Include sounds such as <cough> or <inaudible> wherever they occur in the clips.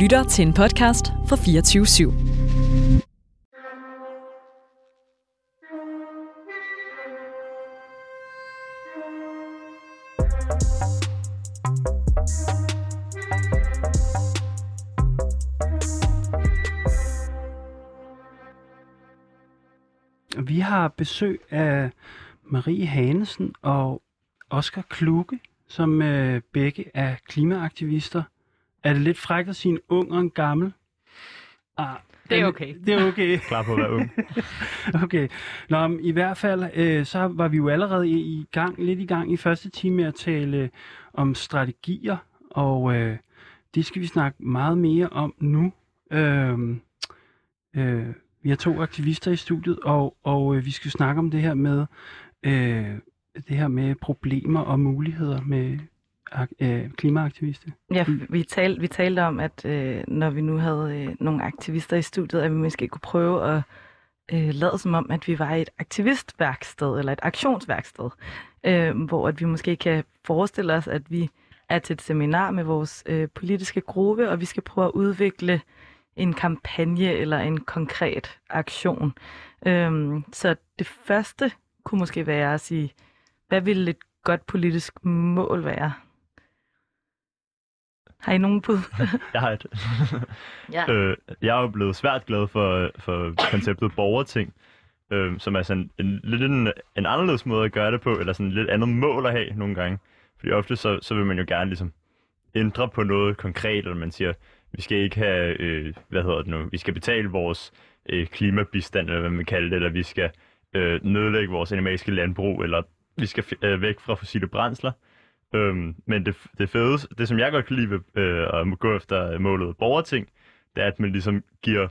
lytter til en podcast fra 24 /7. Vi har besøg af Marie Hanesen og Oscar Kluge, som øh, begge er klimaaktivister. Er det lidt frækt at sige en ung og en gammel? Ah, Det er okay. Det er okay. <laughs> Klar på at være ung. <laughs> Okay. Nå, men i hvert fald, øh, så var vi jo allerede i, i gang, lidt i gang i første time med at tale øh, om strategier, og øh, det skal vi snakke meget mere om nu. Øh, øh, vi har to aktivister i studiet, og, og øh, vi skal snakke om det her med øh, det her med problemer og muligheder med øh, klimaaktiviste? Ja, vi, tal, vi talte om, at øh, når vi nu havde øh, nogle aktivister i studiet, at vi måske kunne prøve at øh, lade som om, at vi var et aktivistværksted eller et aktionsværksted, øh, hvor at vi måske kan forestille os, at vi er til et seminar med vores øh, politiske gruppe, og vi skal prøve at udvikle en kampagne eller en konkret aktion. Øh, så det første kunne måske være at sige, hvad ville et godt politisk mål være? Har I nogen bud? <laughs> Jeg har et. <laughs> Ja. øh, jeg er jo blevet svært glad for, for konceptet borgerting, øh, som er sådan en, lidt en, en anderledes måde at gøre det på, eller sådan et lidt andet mål at have nogle gange. Fordi ofte så, så vil man jo gerne ligesom ændre på noget konkret, eller man siger, vi skal ikke have, øh, hvad hedder det nu, vi skal betale vores øh, klimabistand, eller hvad man kalder det, eller vi skal øh, nedlægge vores animalske landbrug, eller vi skal øh, væk fra fossile brændsler. Øhm, men det, det fede, det som jeg godt kan lide ved øh, at gå efter målet borgerting, det er, at man ligesom giver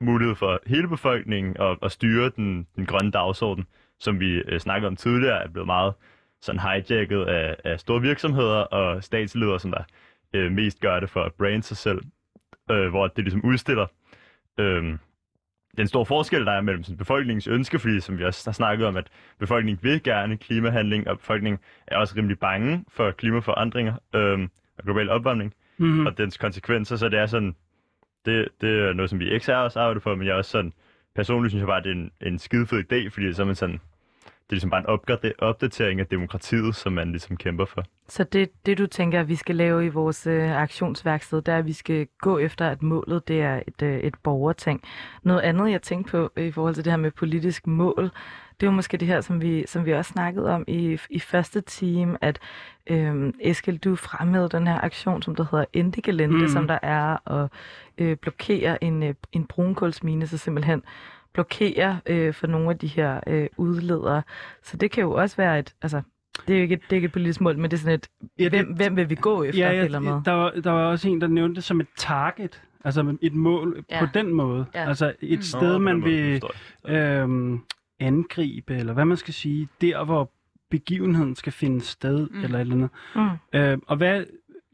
mulighed for hele befolkningen at, at styre den, den grønne dagsorden, som vi øh, snakkede om tidligere, er blevet meget sådan hijacket af, af store virksomheder og statsledere, som der øh, mest gør det for at brande sig selv, øh, hvor det ligesom udstiller. Øh, den store forskel, der er mellem sådan, befolkningens ønske, fordi som vi også har snakket om, at befolkningen vil gerne klimahandling, og befolkningen er også rimelig bange for klimaforandringer øh, og global opvarmning Mm-hmm. og dens konsekvenser, så det er sådan, det, det er noget, som vi ikke har også arbejdet for, men jeg er også sådan, personligt synes jeg bare, det er en, en skide fed idé, fordi så er man sådan, det er ligesom bare en opdatering af demokratiet, som man ligesom kæmper for. Så det, det du tænker, at vi skal lave i vores øh, aktionsværksted, det er, at vi skal gå efter, at målet det er et, øh, et borgerting. Noget andet, jeg tænkte på i forhold til det her med politisk mål, det er jo måske det her, som vi, som vi også snakkede om i, i første time, at øh, Eskild, du fremhævede den her aktion, som der hedder Indigelente, Mm. mm. som der er at øh, blokere en, øh, en brunkulsmine, så simpelthen blokere øh, for nogle af de her øh, udledere. Så det kan jo også være et, altså, det er jo ikke et, det er ikke et politisk mål, men det er sådan et, Ja, det- hvem, hvem vil vi gå efter, Ja, ja, ja, eller med? der, var, der var også en, der nævnte det som et target, altså et mål ja. På den måde. Ja. Altså et Mm. sted, Nå, man vil øhm, angribe, eller hvad man skal sige, der hvor begivenheden skal finde sted. Mm. eller et eller andet. Mm. Øh, og hvad,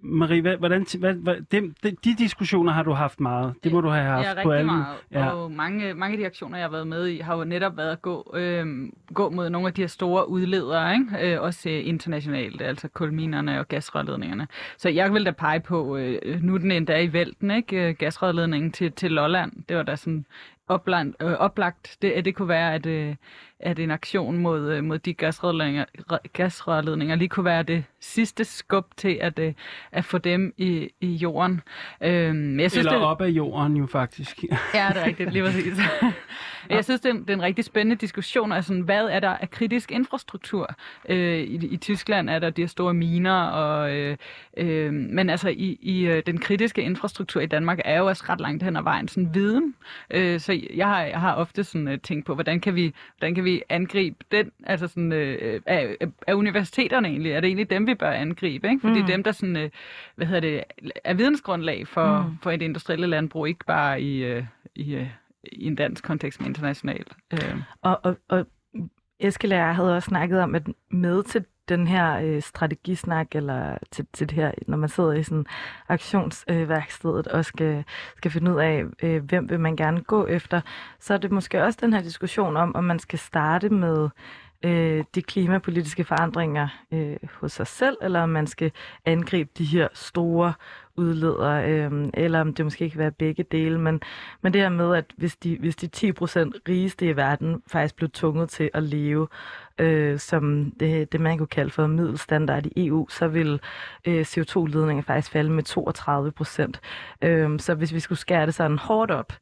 Marie, hvad, hvordan, hvad, hvad, de, de diskussioner har du haft meget. Det må du have haft Ja, på alle. meget. Ja. Og mange, mange af de aktioner, jeg har været med i, har jo netop været at gå, øh, gå mod nogle af de her store udledere, ikke? Øh, også øh, internationalt, altså kulminerne og gasrørledningerne. Så jeg vil da pege på, øh, nu den endda i vælten, ikke? Øh, gasrørledningen til, til Lolland. Det var da sådan oplagt, øh, oplagt. Det, det kunne være, at, øh, at en aktion mod, øh, mod de gasrørledninger, rø- gasrørledninger lige kunne være det sidste skub til at, øh, at få dem i, i jorden. Øh, men jeg synes, Eller det, op af jorden jo faktisk. Ja, det er rigtigt, lige præcis. <laughs> Jeg synes, det er, en, det er en rigtig spændende diskussion. Altså, hvad er der af kritisk infrastruktur? Øh, i, I Tyskland er der de her store miner, og, øh, øh, men altså i, i øh, den kritiske infrastruktur i Danmark er jo også ret langt hen ad vejen sådan viden. Øh, så jeg har, jeg har ofte sådan tænkt på, hvordan kan vi, hvordan kan vi angribe den, altså sådan, øh, af, af universiteterne egentlig? Er det egentlig dem, vi bør angribe? Ikke? Fordi Mm. dem, der sådan, øh, hvad hedder det, er vidensgrundlag for, Mm. mm. for et industrielle landbrug, ikke bare i, øh, i, øh, i en dansk kontekst, men internationalt. Øh. Og, og, og Eskild og jeg havde også snakket om, at med til den her øh, strategisnak, eller til, til det her, når man sidder i sådan aktionsværkstedet øh, og skal, skal finde ud af, øh, hvem vil man gerne gå efter, så er det måske også den her diskussion om, om man skal starte med øh, de klimapolitiske forandringer øh, hos sig selv, eller om man skal angribe de her store udleder, øh, eller om det måske kan være begge dele. Men, men det her med, at hvis de, hvis de 10 procent rigeste i verden faktisk blev tvunget til at leve øh, som det, det, man kunne kalde for middelstandard i EU, så vil øh, CO2-ledningen faktisk falde med 32 procent. Øh, så hvis vi skulle skære det sådan hårdt op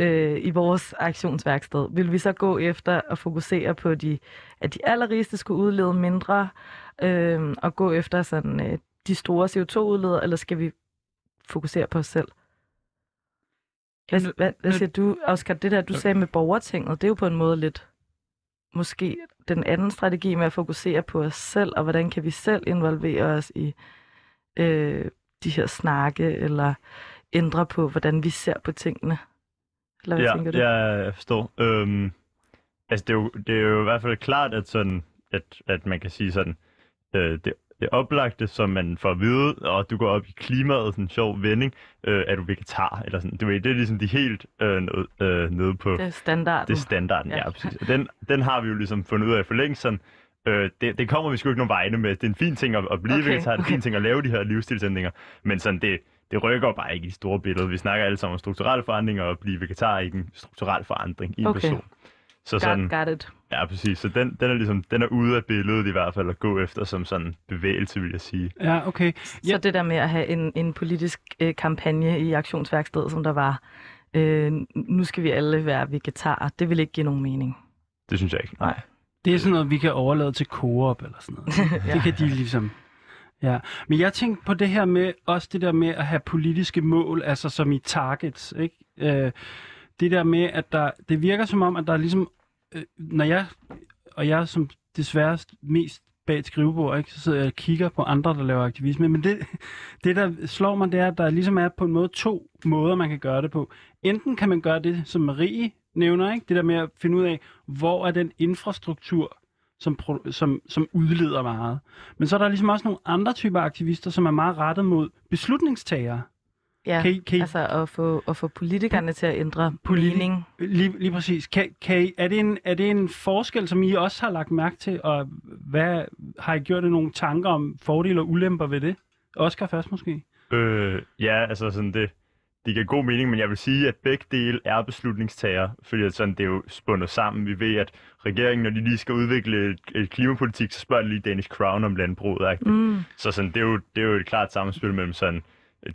øh, i vores aktionsværksted, vil vi så gå efter at fokusere på, de, at de allerrigeste skulle udlede mindre, øh, og gå efter sådan øh, de store CO2-udledere, eller skal vi fokusere på os selv? Hvad, Nu- hvad, hvad siger du, Oscar? Det der, du sagde med borgertinget, det er jo på en måde lidt måske den anden strategi med at fokusere på os selv, og hvordan kan vi selv involvere os i øh, de her snakke, eller ændre på, hvordan vi ser på tingene? Eller hvad ja, tænker du? Ja, jeg forstår. Øhm, altså, det er, jo, det er jo i hvert fald klart, at, sådan, at, at man kan sige sådan, øh, det, det oplagte, som man får at vide, og du går op i klimaet, sådan en sjov vending, øh, er du vegetar, eller sådan. Du ved, det er ligesom de helt øh, nede, øh, nede på... Det er standarden. Det er standarden, ja, Ja. præcis. Og den, den har vi jo ligesom fundet ud af for længe sådan, øh, det, det kommer vi sgu ikke nogen vegne med. Det er en fin ting at, at blive Okay, vegetar, det er en okay. fin ting at lave de her livsstilsændringer, men sådan det, det rykker bare ikke i store billede. Vi snakker alle sammen om strukturelle forandringer, og blive vegetar er ikke en strukturel forandring i en Okay. person. Så sådan, Got, got it. ja, præcis. Så den, den er ligesom, den er ude af billedet i hvert fald at gå efter som sådan bevægelse, vil jeg sige. Ja, okay. Ja. Så det der med at have en, en politisk øh, kampagne i aktionsværkstedet, som der var, øh, nu skal vi alle være vegetarer, det vil ikke give nogen mening. Det synes jeg ikke. Nej. Det er sådan noget, vi kan overlade til Coop eller sådan noget. <laughs> Ja. Det kan de ligesom... Ja, men jeg tænkte på det her med, også det der med at have politiske mål, altså som i targets, ikke? Øh, det der med, at der, det virker som om, at der er ligesom, øh, når jeg, og jeg som desværre mest bag et skrivebord, ikke, så sidder jeg og kigger på andre, der laver aktivisme, men det, <laughs> det der slår mig, det er, at der ligesom er på en måde to måder, man kan gøre det på. Enten kan man gøre det, som Marie nævner, ikke? det der med at finde ud af, hvor er den infrastruktur, som, som, som udleder meget. Men så er der ligesom også nogle andre typer aktivister, som er meget rettet mod beslutningstagere. Ja, Kan I, kan I, altså at få, at få politikerne til at ændre Politi- mening. lige, lige præcis. Kan, kan I, er, det en, er det en forskel, som I også har lagt mærke til, og hvad, har I gjort nogle tanker om fordele og ulemper ved det? Oscar først måske. Øh, ja, altså sådan det, det giver god mening, men jeg vil sige, at begge dele er beslutningstager, fordi at sådan, det er jo spundet sammen. Vi ved, at regeringen, når de lige skal udvikle et, et klimapolitik, så spørger de lige Danish Crown om landbruget. Ikke? Mm. Så sådan, det, er jo, det er jo et klart samspil mellem sådan,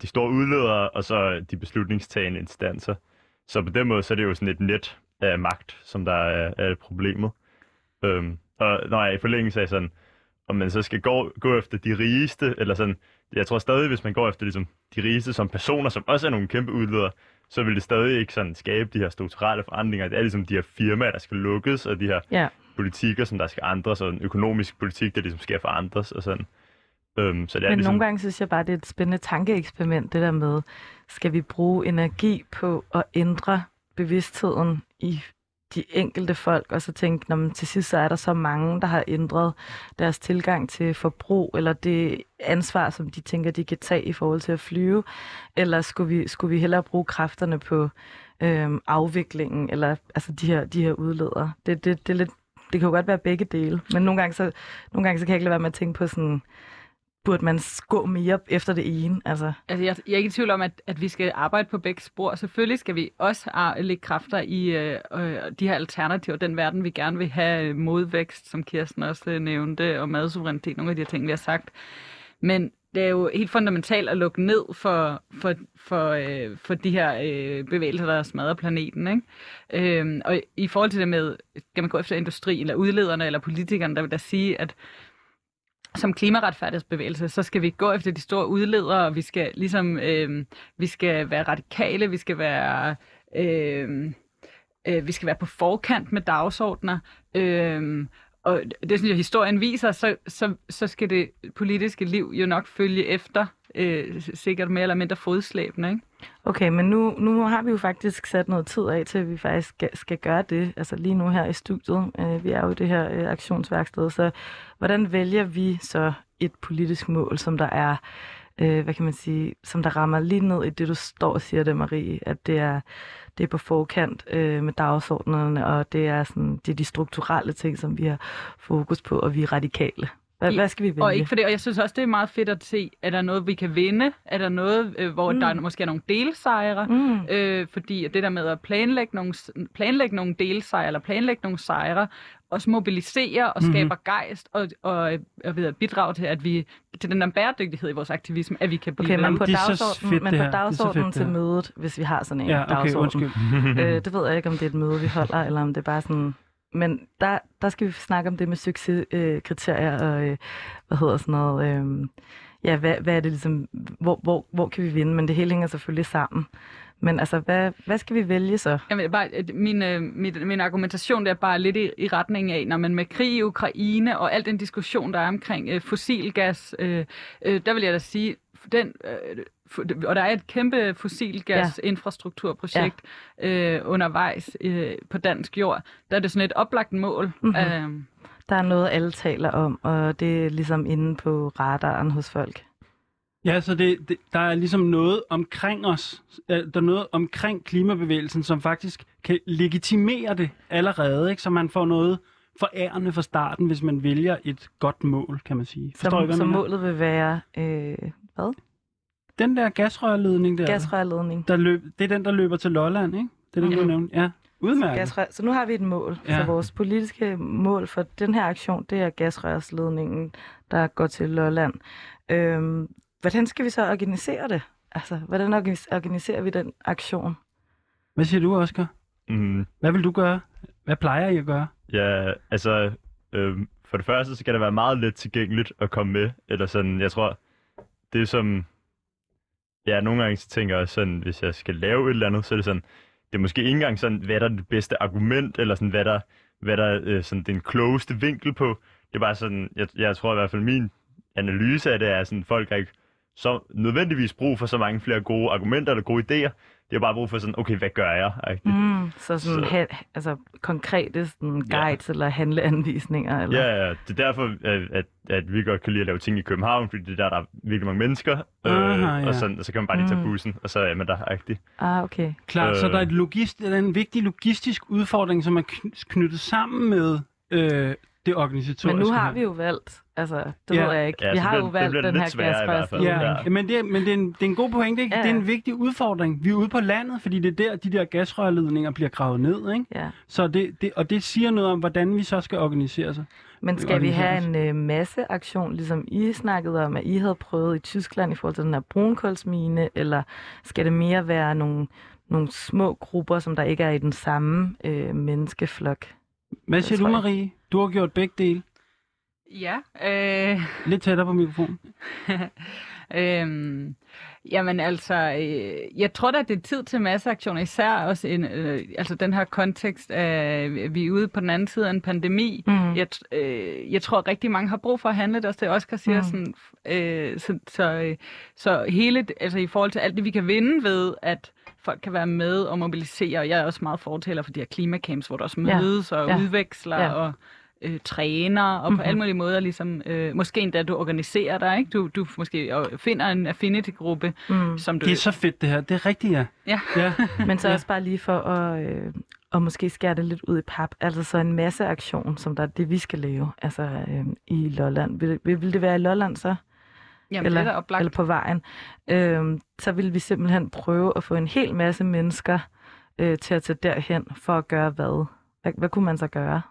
de store udledere og så de beslutningstagende instanser. Så på den måde, så er det jo sådan et net af magt, som der er, er problemet. Øhm, og når jeg i forlængelse af sådan, om man så skal gå, gå efter de rigeste, eller sådan, jeg tror stadig, hvis man går efter ligesom, de rigeste som personer, som også er nogle kæmpe udledere, så vil det stadig ikke sådan skabe de her strukturelle forandringer. Det er ligesom de her firmaer, der skal lukkes, og de her Ja, politikker, som der skal ændres, og en økonomisk politik, der ligesom skal forandres, og sådan. Øhm, så det er men ligesom, nogle gange synes jeg bare, det er et spændende tankeeksperiment, det der med, skal vi bruge energi på at ændre bevidstheden i de enkelte folk, og så tænke, når til sidst så er der så mange, der har ændret deres tilgang til forbrug, eller det ansvar, som de tænker, de kan tage i forhold til at flyve, eller skulle vi, skulle vi hellere bruge kræfterne på øhm, afviklingen, eller altså de her, de her udledere. Det, det, det, er lidt, det kan jo godt være begge dele, men nogle gange, så, nogle gange så kan jeg ikke lade være med at tænke på sådan, burde man gå mere efter det ene? Altså, Altså, jeg, jeg er ikke i tvivl om, at, at vi skal arbejde på begge spor. Selvfølgelig skal vi også lægge kræfter i øh, øh, de her alternativer, den verden, vi gerne vil have, øh, modvækst, som Kirsten også øh, nævnte, og madsuverænitet, nogle af de her ting, vi har sagt. Men det er jo helt fundamentalt at lukke ned for, for, for, øh, for de her øh, bevægelser, der smadrer planeten. Ikke? Øhm, og i forhold til det med, skal man gå efter industri, eller udlederne, eller politikerne, der vil da sige, at som klimaretfærdighedsbevægelse, så skal vi gå efter de store udledere, og vi skal ligesom, øh, vi skal være radikale, vi skal være, øh, øh, vi skal være på forkant med dagsordner, øh, og det synes jeg, historien viser, så, så, så skal det politiske liv jo nok følge efter, øh, sikkert mere eller mindre fodslæbende, ikke? okay, men nu, nu har vi jo faktisk sat noget tid af til, at vi faktisk skal, skal gøre det. Altså lige nu her i studiet. Øh, vi er jo i det her øh, aktionsværksted, så hvordan vælger vi så et politisk mål, som der er øh, hvad kan man sige, som der rammer lige ned i det, du står og siger det, Marie, at det er, det er på forkant øh, med dagsordnerne, og det er, sådan, det er de strukturelle ting, som vi har fokus på, og vi er radikale. Hvad, hvad skal vi vælge? Og ikke for det, og jeg synes også, det er meget fedt at se, er der noget, vi kan vinde? Er der noget, øh, hvor Mm. der er, måske er nogle delsejre? Mm. Øh, fordi at det der med at planlægge nogle, planlægge nogle delsejre, eller planlægge nogle sejre, også mobilisere og Mhm. skaber gejst, og, og, og ved at bidrage til, at vi, til den der bæredygtighed i vores aktivisme, at vi kan blive Okay, men på dagsordenen, men på dagsordenen til mødet, hvis vi har sådan en Ja, okay, dagsorden. undskyld. øh, det ved jeg ikke, om det er et møde, vi holder, eller om det er bare sådan... Men der, der skal vi snakke om det med succeskriterier øh, kriterier og, øh, hvad hedder sådan noget... Øh, ja, hvad, hvad er det ligesom... Hvor, hvor, hvor kan vi vinde? Men det hele hænger selvfølgelig sammen. Men altså, hvad, hvad skal vi vælge så? Jamen, bare, øh, min, øh, min, min argumentation der er bare lidt i, i retning af, når man med krig i Ukraine og al den diskussion, der er omkring øh, fossilgas, øh, øh, der vil jeg da sige, den, øh, og der er et kæmpe fossilgas-infrastrukturprojekt ja. øh, undervejs øh, på dansk jord, der er det sådan et oplagt mål. Mhm. Øh, Der er noget, alle taler om, og det er ligesom inde på radaren hos folk. Ja, så det, det, der er ligesom noget omkring os, der er noget omkring klimabevægelsen, som faktisk kan legitimere det allerede, ikke? så man får noget forærende fra starten, hvis man vælger et godt mål, kan man sige. Forstår I, Så, hvad mener? målet vil være øh, hvad? Den der gasrørledning der, gasrørledning. der løb, det er den, der løber til Lolland, ikke? Det er den, du Ja. nævnte. Ja, udmærket. Gasrør. Så nu har vi et mål. Ja. Så vores politiske mål for den her aktion, det er gasrørsledningen, der går til Lolland. Øhm, hvordan skal vi så organisere det? Altså, hvordan organis- organiserer vi den aktion? Hvad siger du, Oscar? Mm, Hvad vil du gøre? Hvad plejer I at gøre? Ja, altså, øhm, for det første, så skal det være meget let tilgængeligt at komme med. Eller sådan, jeg tror, det er som... Ja, nogle gange så tænker jeg sådan, hvis jeg skal lave et eller andet, så er det sådan, det er måske ikke engang sådan, hvad der er det bedste argument, eller sådan, hvad der, hvad der øh, sådan, den klogeste vinkel på. Det er bare sådan, jeg, jeg tror i hvert fald, min analyse af det er sådan, folk er ikke så nødvendigvis brug for så mange flere gode argumenter eller gode idéer. De har bare brug for sådan, okay, hvad gør jeg? Mm. Så sådan Så- ha- altså, konkrete sådan, Ja. guides eller handleanvisninger? Eller? Ja, ja, det er derfor, at, at, at vi godt kan lide at lave ting i København, fordi det er der, der er virkelig mange mennesker, øh, ja. og, sådan, og så kan man bare lige tage Mm. bussen, og så er man der rigtig. Ah, okay. Klart, øh... så Øh. der er, et logist, der er en vigtig logistisk udfordring, som er kny- knyttet sammen med øh, det organisatoriske. Men nu har vi jo valgt, altså, det Ja. ved jeg ikke. Ja, vi har bliver- jo det valgt bliver den her sværere i hvert fald. gasrørsledning. Ja, ja. men, det, er- men det, er en, det er en god pointe, ikke? Ja. Det er en vigtig udfordring. Vi er ude på landet, fordi det er der, de der gasrørledninger bliver gravet ned, ikke? Ja. Så det, det, og det siger noget om, hvordan vi så skal organisere sig. Men skal vi have en øh, masseaktion, ligesom I snakkede om, at I havde prøvet i Tyskland i forhold til den her brunkulsmine, eller skal det mere være nogle, nogle små grupper, som der ikke er i den samme øh, menneskeflok? Hvad siger du. Marie? Du har gjort begge dele. Ja, øh, Lidt tættere på mikrofonen. <laughs> øhm, jamen altså, øh, jeg tror da, det er tid til masseaktioner, især også en, øh, altså den her kontekst af, øh, vi er ude på den anden side af en pandemi. Mm. Jeg, øh, jeg tror, rigtig mange har brug for at handle det, også det Oscar siger. Mm. Sådan, øh, så, så, øh, så hele, altså i forhold til alt det, vi kan vinde ved, at folk kan være med og mobilisere, og jeg er også meget fortaler for de her klimacamps, hvor der også Ja. mødes og Ja. udveksler Ja. og øh, træner, og på alle mulige måder ligesom, øh, måske endda du organiserer dig, ikke? Du, du måske finder en affinity-gruppe, Mm. som du... Det er så fedt, det her. Det er rigtigt, ja. Ja. ja. <laughs> Men så Ja. også bare lige for at, øh, at måske skære det lidt ud i pap. Altså så en masseaktion, som der er det, vi skal lave altså, øh, i Lolland. Vil, vil, det være i Lolland så? Jamen, eller, det er oplagt. eller på vejen, øh, så vil vi simpelthen prøve at få en hel masse mennesker øh, til at tage derhen for at gøre hvad? hvad? Hvad kunne man så gøre?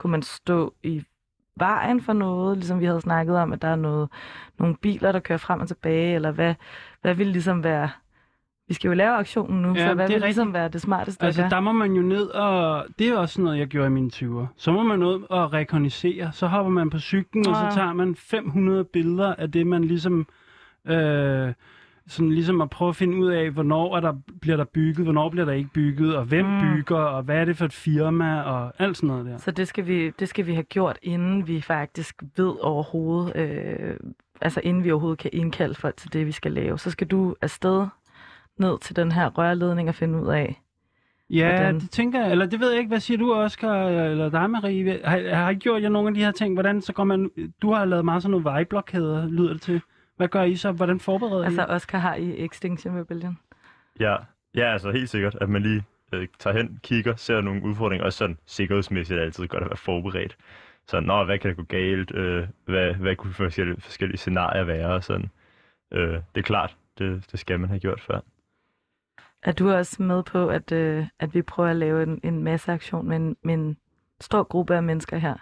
Kunne man stå i vejen for noget, ligesom vi havde snakket om, at der er noget, nogle biler, der kører frem og tilbage, eller hvad, hvad vil ligesom være... Vi skal jo lave aktionen nu, Ja, så hvad det er vil ligesom rigtigt. være det smarteste Altså, der må man jo ned, og det er også noget, jeg gjorde i mine 20'er. Så må man ud og rekognisere. Så hopper man på cyklen, og Ah. så tager man 500 billeder af det, man ligesom... Øh, sådan ligesom at prøve at finde ud af, hvornår er der, bliver der bygget, hvornår bliver der ikke bygget, og hvem Mm. bygger, og hvad er det for et firma, og alt sådan noget der. Så det skal, vi, det skal vi have gjort, inden vi faktisk ved overhovedet, øh, altså inden vi overhovedet kan indkalde folk til det, vi skal lave. Så skal du afsted ned til den her rørledning og finde ud af. Ja, Hvordan? det tænker jeg. Eller det ved jeg ikke. Hvad siger du, Oscar, eller dig, Marie? Har, har I gjort jer nogle af de her ting? Hvordan så går man... Du har lavet meget sådan nogle vejblokader, lyder det til. Hvad gør I så? Hvordan forbereder Altså I? Oscar har i Extinction Rebellion. Ja, ja altså helt sikkert, at man lige øh, tager hen, kigger, ser nogle udfordringer, og sådan sikkerhedsmæssigt er det altid godt at være forberedt. Så, nå, hvad kan der gå galt? Øh, hvad, hvad kunne forskellige, forskellige scenarier være? Og sådan. Øh, det er klart, det, det skal man have gjort før. Er du også med på, at, øh, at vi prøver at lave en, en masse aktion med en, med en stor gruppe af mennesker her?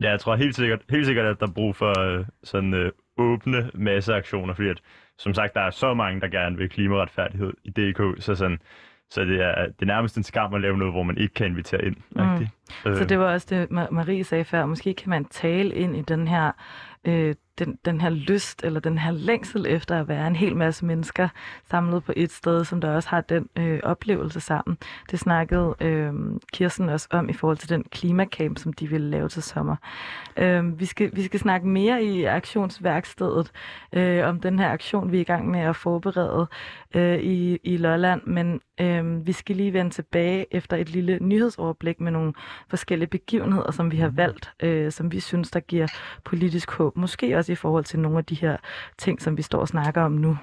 Ja, jeg tror helt sikkert, helt sikkert at der er brug for øh, sådan øh, åbne masseaktioner, fordi at, som sagt, der er så mange, der gerne vil klimaretfærdighed i DK, så, sådan, så det, er, det er nærmest en skam at lave noget, hvor man ikke kan invitere ind. Mm. rigtigt. Øh, Så det var også det, Ma- Marie sagde før. Måske kan man tale ind i den her, øh, den, den her lyst, eller den her længsel efter at være en hel masse mennesker samlet på et sted, som der også har den øh, oplevelse sammen. Det snakkede øh, Kirsten også om i forhold til den klimakamp, som de ville lave til sommer. Øh, vi, skal, vi skal snakke mere i aktionsværkstedet øh, om den her aktion, vi er i gang med at forberede øh, i, i Lolland, men øh, vi skal lige vende tilbage efter et lille nyhedsoverblik med nogle forskellige begivenheder, som vi har valgt, øh, som vi synes, der giver politisk håb. Måske også i forhold til nogle af de her ting, som vi står og snakker om nu.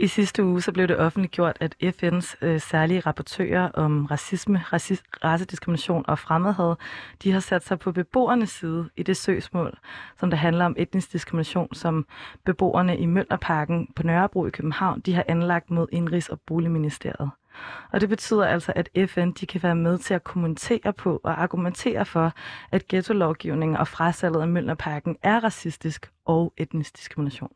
I sidste uge så blev det offentliggjort, at FN's øh, særlige rapportører om racisme, racis, racediskrimination og fremmedhed, de har sat sig på beboernes side i det søgsmål, som der handler om etnisk diskrimination, som beboerne i Møllerparken på Nørrebro i København, de har anlagt mod Indrigs- og Boligministeriet. Og det betyder altså, at FN de kan være med til at kommentere på og argumentere for, at ghetto-lovgivningen og frasalget af Møllerparken er racistisk og etnisk diskrimination.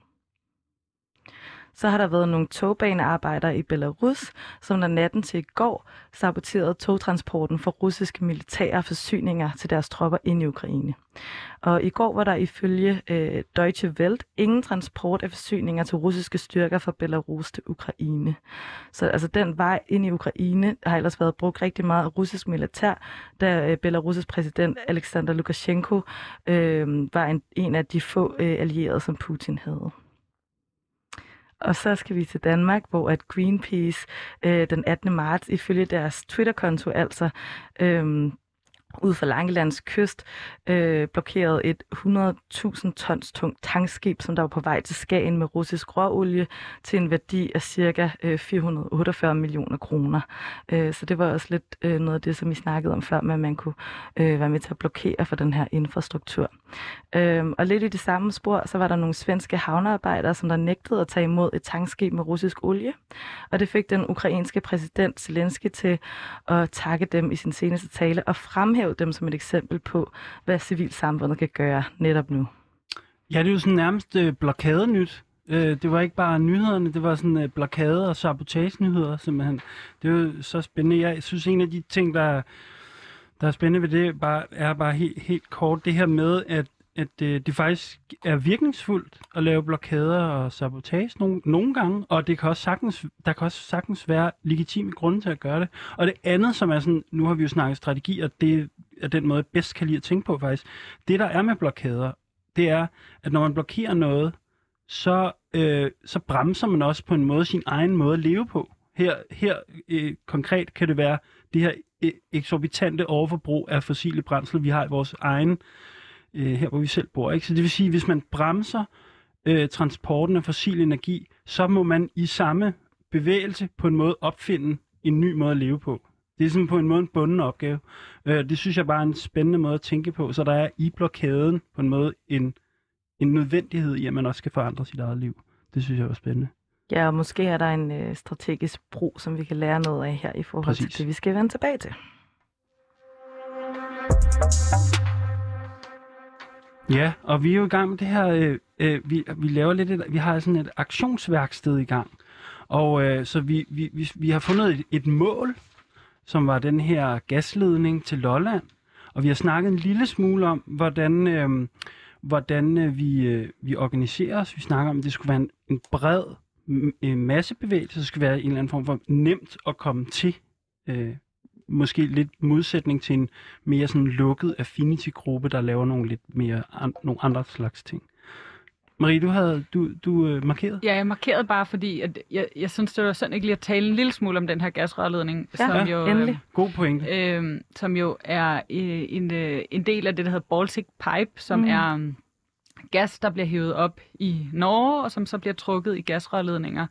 Så har der været nogle togbanearbejdere i Belarus, som der natten til i går saboterede togtransporten for russiske militære forsyninger til deres tropper ind i Ukraine. Og i går var der ifølge øh, Deutsche Welt ingen transport af forsyninger til russiske styrker fra Belarus til Ukraine. Så altså den vej ind i Ukraine har ellers været brugt rigtig meget af russisk militær, da øh, Belarus' præsident Alexander Lukashenko øh, var en, en af de få øh, allierede, som Putin havde. Og så skal vi til Danmark, hvor at Greenpeace øh, den 18. marts ifølge deres Twitter-konto altså øh, ud for Langelands kyst øh, blokerede et 100.000 tons tungt tankskib, som der var på vej til Skagen med russisk råolie til en værdi af ca. Øh, 448 millioner kroner. Øh, så det var også lidt øh, noget af det, som vi snakkede om før, med at man kunne øh, være med til at blokere for den her infrastruktur. Øh, og lidt i det samme spor, så var der nogle svenske havnearbejdere, som der nægtede at tage imod et tankskib med russisk olie. Og det fik den ukrainske præsident Zelensky til at takke dem i sin seneste tale og fremhæve dem som et eksempel på, hvad civilsamfundet kan gøre netop nu. Ja, det er jo sådan nærmest øh, blokadenyt. Øh, det var ikke bare nyhederne, det var sådan øh, blokade- og sabotage-nyheder simpelthen. Det er jo så spændende. Jeg synes, en af de ting, der, der er spændende ved det, bare, er bare helt, helt kort det her med, at at øh, det faktisk er virkningsfuldt at lave blokader og sabotage nogle, nogle gange, og det kan også sagtens, der kan også sagtens være legitime grunde til at gøre det. Og det andet, som er sådan, nu har vi jo snakket strategi, og det er den måde, jeg bedst kan lide at tænke på faktisk, det der er med blokader, det er, at når man blokerer noget, så, øh, så bremser man også på en måde sin egen måde at leve på. Her, her øh, konkret kan det være det her øh, eksorbitante overforbrug af fossile brændsler, vi har i vores egen øh, her hvor vi selv bor. Ikke? Så det vil sige, hvis man bremser øh, transporten af fossil energi, så må man i samme bevægelse på en måde opfinde en ny måde at leve på. Det er sådan på en måde en bunden opgave. Øh, det synes jeg bare er en spændende måde at tænke på, så der er i blokaden på en måde en, en nødvendighed i, at man også skal forandre sit eget liv. Det synes jeg var spændende. Ja, og måske er der en øh, strategisk brug, som vi kan lære noget af her i forhold. Præcis. til det, vi skal vende tilbage til. Ja, og vi er jo i gang med det her, øh, øh, vi, vi laver lidt, et, vi har sådan et aktionsværksted i gang. Og øh, så vi, vi, vi, vi har fundet et, et mål, som var den her gasledning til Lolland. Og vi har snakket en lille smule om, hvordan, øh, hvordan øh, vi, øh, vi organiserer os. Vi snakker om, at det skulle være en, en bred m- øh, massebevægelse. Det skulle være en eller anden form for nemt at komme til. Øh, måske lidt modsætning til en mere sådan lukket affinity-gruppe, der laver nogle lidt mere an, nogle andre slags ting. Marie, du havde du, du øh, markeret? Ja, jeg markerede bare, fordi at jeg, jeg synes, det var sådan ikke lige at tale en lille smule om den her gasrørledning, Ja, som jo... endelig. God pointe. øh, som jo er øh, en, øh, en del af det, der hedder Baltic Pipe, som Mm. mm. er um, gas, der bliver hævet op i Norge, og som så bliver trukket i gasrørledninger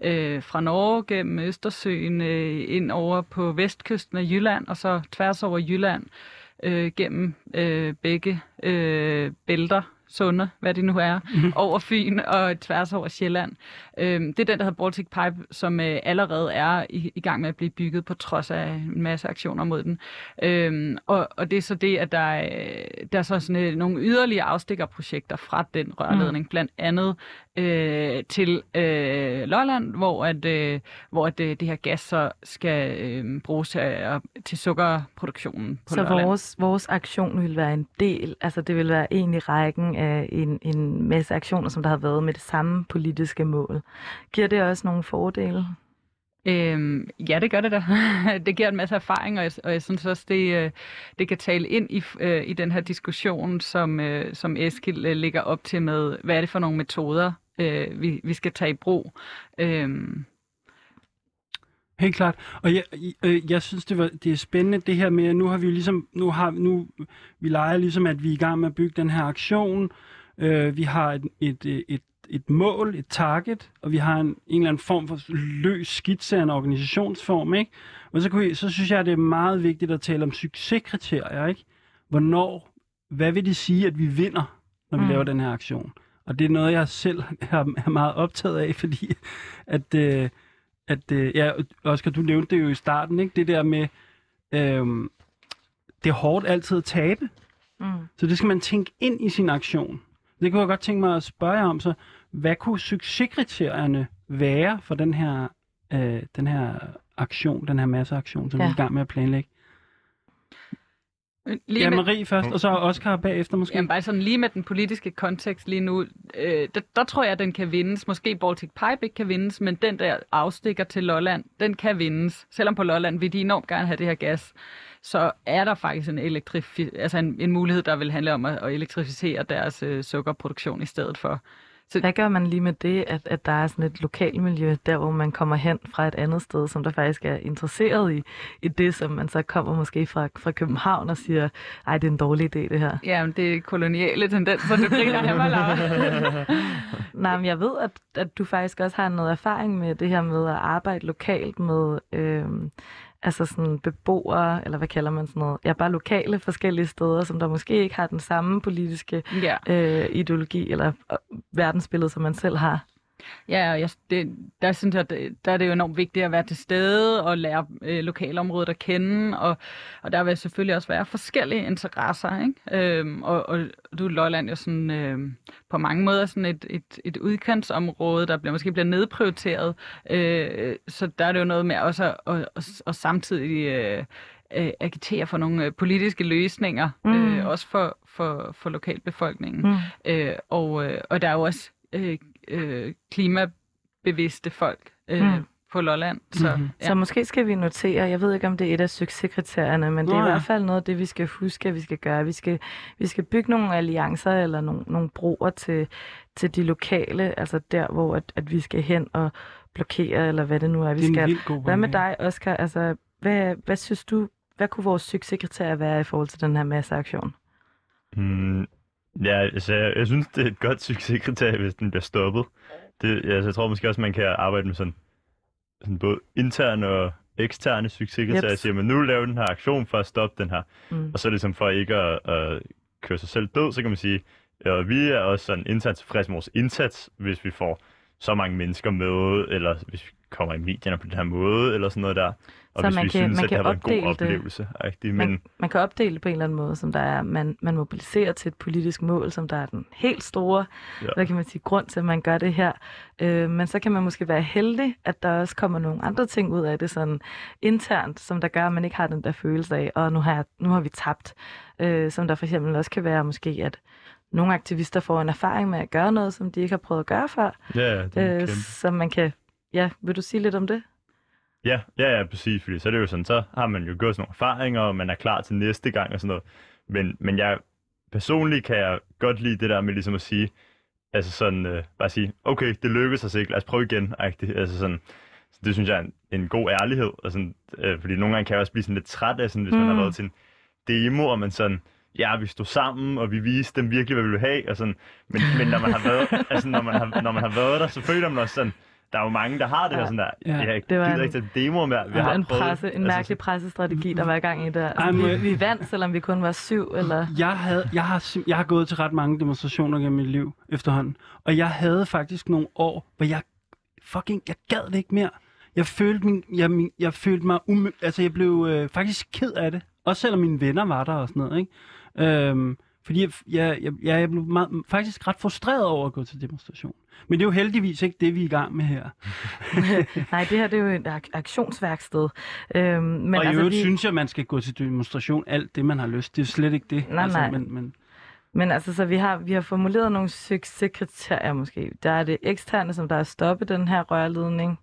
øh, fra Norge gennem Østersøen øh, ind over på vestkysten af Jylland, og så tværs over Jylland øh, gennem øh, begge øh, bælter, sunde, hvad det nu er, mm-hmm. over Fyn og tværs over Sjælland. Øh, det er den, der hedder Baltic Pipe, som øh, allerede er i, i gang med at blive bygget på trods af en masse aktioner mod den. Øh, og, og det er så det, at der er, der er så sådan, øh, nogle yderligere afstikkerprojekter fra den rørledning, mm. blandt andet øh, til øh, Lolland, hvor, at, øh, hvor at, øh, det her gas så skal øh, bruges til, øh, til sukkerproduktionen på Så Lolland. vores, vores aktion vil være en del, altså det vil være en i rækken af en, en masse aktioner, som der har været med det samme politiske mål. Giver det også nogle fordele? Øhm, ja, det gør det da. <laughs> det giver en masse erfaring, og jeg, og jeg synes også, det, øh, det kan tale ind i, øh, i den her diskussion, som, øh, som Eskil ligger op til med, hvad er det for nogle metoder, øh, vi, vi skal tage i brug. Øhm, Helt klart. Og jeg, øh, jeg synes, det, var, det er spændende det her med, at nu har vi ligesom, nu har nu, vi leger ligesom, at vi er i gang med at bygge den her aktion. Øh, vi har et, et, et, et, et mål, et target, og vi har en, en eller anden form for løs skitse af en organisationsform, ikke? Og så, kunne så synes jeg, det er meget vigtigt at tale om succeskriterier, ikke? Hvornår, hvad vil det sige, at vi vinder, når vi mm. laver den her aktion? Og det er noget, jeg selv er, <laughs> er meget optaget af, fordi at... Øh, at, øh, ja, Oscar, du nævnte det jo i starten, ikke? Det der med, øh, det er hårdt altid at tabe. Mm. Så det skal man tænke ind i sin aktion. Det kunne jeg godt tænke mig at spørge om, så hvad kunne succeskriterierne være for den her, øh, den her aktion, den her masseaktion, som. Ja. vi er i gang med at planlægge? Lige Ja, med- Marie først, og så Oscar bagefter måske. Jamen bare sådan lige med den politiske kontekst lige nu, øh, der, der tror jeg, at den kan vindes. Måske Baltic Pipe ikke kan vindes, men den der afstikker til Lolland, den kan vindes. Selvom på Lolland vil de enormt gerne have det her gas, så er der faktisk en, elektrifi- altså en, en mulighed, der vil handle om at, at elektrificere deres øh, sukkerproduktion i stedet for. Hvad gør man lige med det, at, at der er sådan et lokalmiljø, der hvor man kommer hen fra et andet sted, som der faktisk er interesseret i, i det, som man så kommer måske fra, fra København og siger, ej, det er en dårlig idé det her. Ja, men det er koloniale tendenser, det griner han mig Nej, men jeg ved, at, at du faktisk også har noget erfaring med det her med at arbejde lokalt med øhm, altså sådan beboere, eller hvad kalder man sådan noget? Ja, bare lokale forskellige steder, som der måske ikke har den samme politiske Ja. øh, ideologi eller øh, verdensbillede, som man selv har. Ja, og jeg, det, der synes jeg, det, der er det jo enormt vigtigt at være til stede og lære øh, lokalområdet at kende, og, og der vil selvfølgelig også være forskellige interesser, ikke? Øhm, og, og du er Lolland jo sådan, øh, på mange måder sådan et, et, et udkantsområde, der bliver, måske bliver nedprioriteret, øh, så der er det jo noget med også at, at, at, at samtidig... Øh, øh, agitere for nogle øh, politiske løsninger, mm. øh, også for, for, for lokalbefolkningen. Mm. Øh, og, øh, og der er jo også øh, øh, klimabevidste folk øh, Mm. på Lolland. Så, Mhm. mm-hmm. Ja. Så måske skal vi notere, jeg ved ikke om det er et af succeskriterierne, men det er Nå i ja. hvert fald noget af det, vi skal huske, at vi skal gøre. Vi skal, vi skal bygge nogle alliancer eller nogle, nogle broer til, til de lokale, altså der, hvor at, at vi skal hen og blokere, eller hvad det nu er, vi det er skal. god Hvad med dig, Oscar? Altså, hvad, hvad synes du, hvad kunne vores succeskriterier være i forhold til den her masseaktion? Mm, ja, altså, jeg, jeg synes, det er et godt <laughs> succeskriterie, hvis den bliver stoppet. Det, altså, jeg tror måske også, man kan arbejde med sådan, sådan både interne og eksterne succeskriterier. Yep. Siger man, nu laver den her aktion for at stoppe den her. Mm. Og så ligesom for ikke at, at køre sig selv død, så kan man sige, ja, vi er også sådan indsats tilfredse med vores indsats, hvis vi får så mange mennesker med, eller hvis vi kommer i medierne på den her måde, eller sådan noget der. Og Så hvis man vi kan- synes, man at det kan har været en god det. oplevelse. Rigtig. Men Man, man kan opdele det på en eller anden måde, som der er, man, man mobiliserer til et politisk mål, som der er den helt store, Ja. ja. hvad kan man sige, grund til, at man gør det her. Øh, men så kan man måske være heldig, at der også kommer nogle andre ting ud af det sådan internt, som der gør, at man ikke har den der følelse af, og nu har, jeg, nu har vi tabt. Øh, som der for eksempel også kan være måske, at nogle aktivister får en erfaring med at gøre noget, som de ikke har prøvet at gøre før. ja, det er Øh, som man kan, ja, vil du sige lidt om det? Ja, ja, ja, præcis, fordi så er det jo sådan, så har man jo gjort sådan nogle erfaringer, og man er klar til næste gang og sådan noget. Men, men jeg personligt kan jeg godt lide det der med ligesom at sige, altså sådan, øh, bare sige, okay, det lykkedes os ikke, lad os prøve igen. -agtigt. Altså sådan, så det synes jeg er en, en god ærlighed. Og sådan, øh, fordi nogle gange kan jeg også blive sådan lidt træt af, sådan, hvis mm. man har Mm. været til en demo, og man sådan, ja, vi stod sammen, og vi viste dem virkelig, hvad vi ville have. Og sådan, men, men når man har været, <laughs> altså, når man har, når man har været der, så føler man også sådan, der er jo mange, der har det her Ja. sådan der, Ja. jeg Det var gider en- ikke til demoer mere. Vi har var en, prøvet det." presse, en Altså, mærkelig pressestrategi, der var i gang i der. Altså, vi, jeg- vi vandt, selvom vi kun var syv, eller... Jeg, havde, jeg, har, jeg har gået til ret mange demonstrationer gennem mit liv efterhånden. Og jeg havde faktisk nogle år, hvor jeg fucking, jeg gad det ikke mere. Jeg følte, min, jeg, min, jeg følte mig, um, altså jeg blev øh, faktisk ked af det. Også selvom mine venner var der og sådan noget, ikke? Øhm, fordi jeg, jeg, jeg, jeg, blev meget, faktisk ret frustreret over at gå til demonstration. Men det er jo heldigvis ikke det, vi er i gang med her. <laughs> Nej, det her det er jo et ak- aktionsværksted. Øhm, men og i altså, øvrigt vi, synes jeg, man skal gå til demonstration alt det, man har lyst. Det er slet ikke det. Nej, altså, nej. Men, men, Men altså, så vi har, vi har formuleret nogle succeskriterier måske. Der er det eksterne, som der er at stoppe den her rørledning.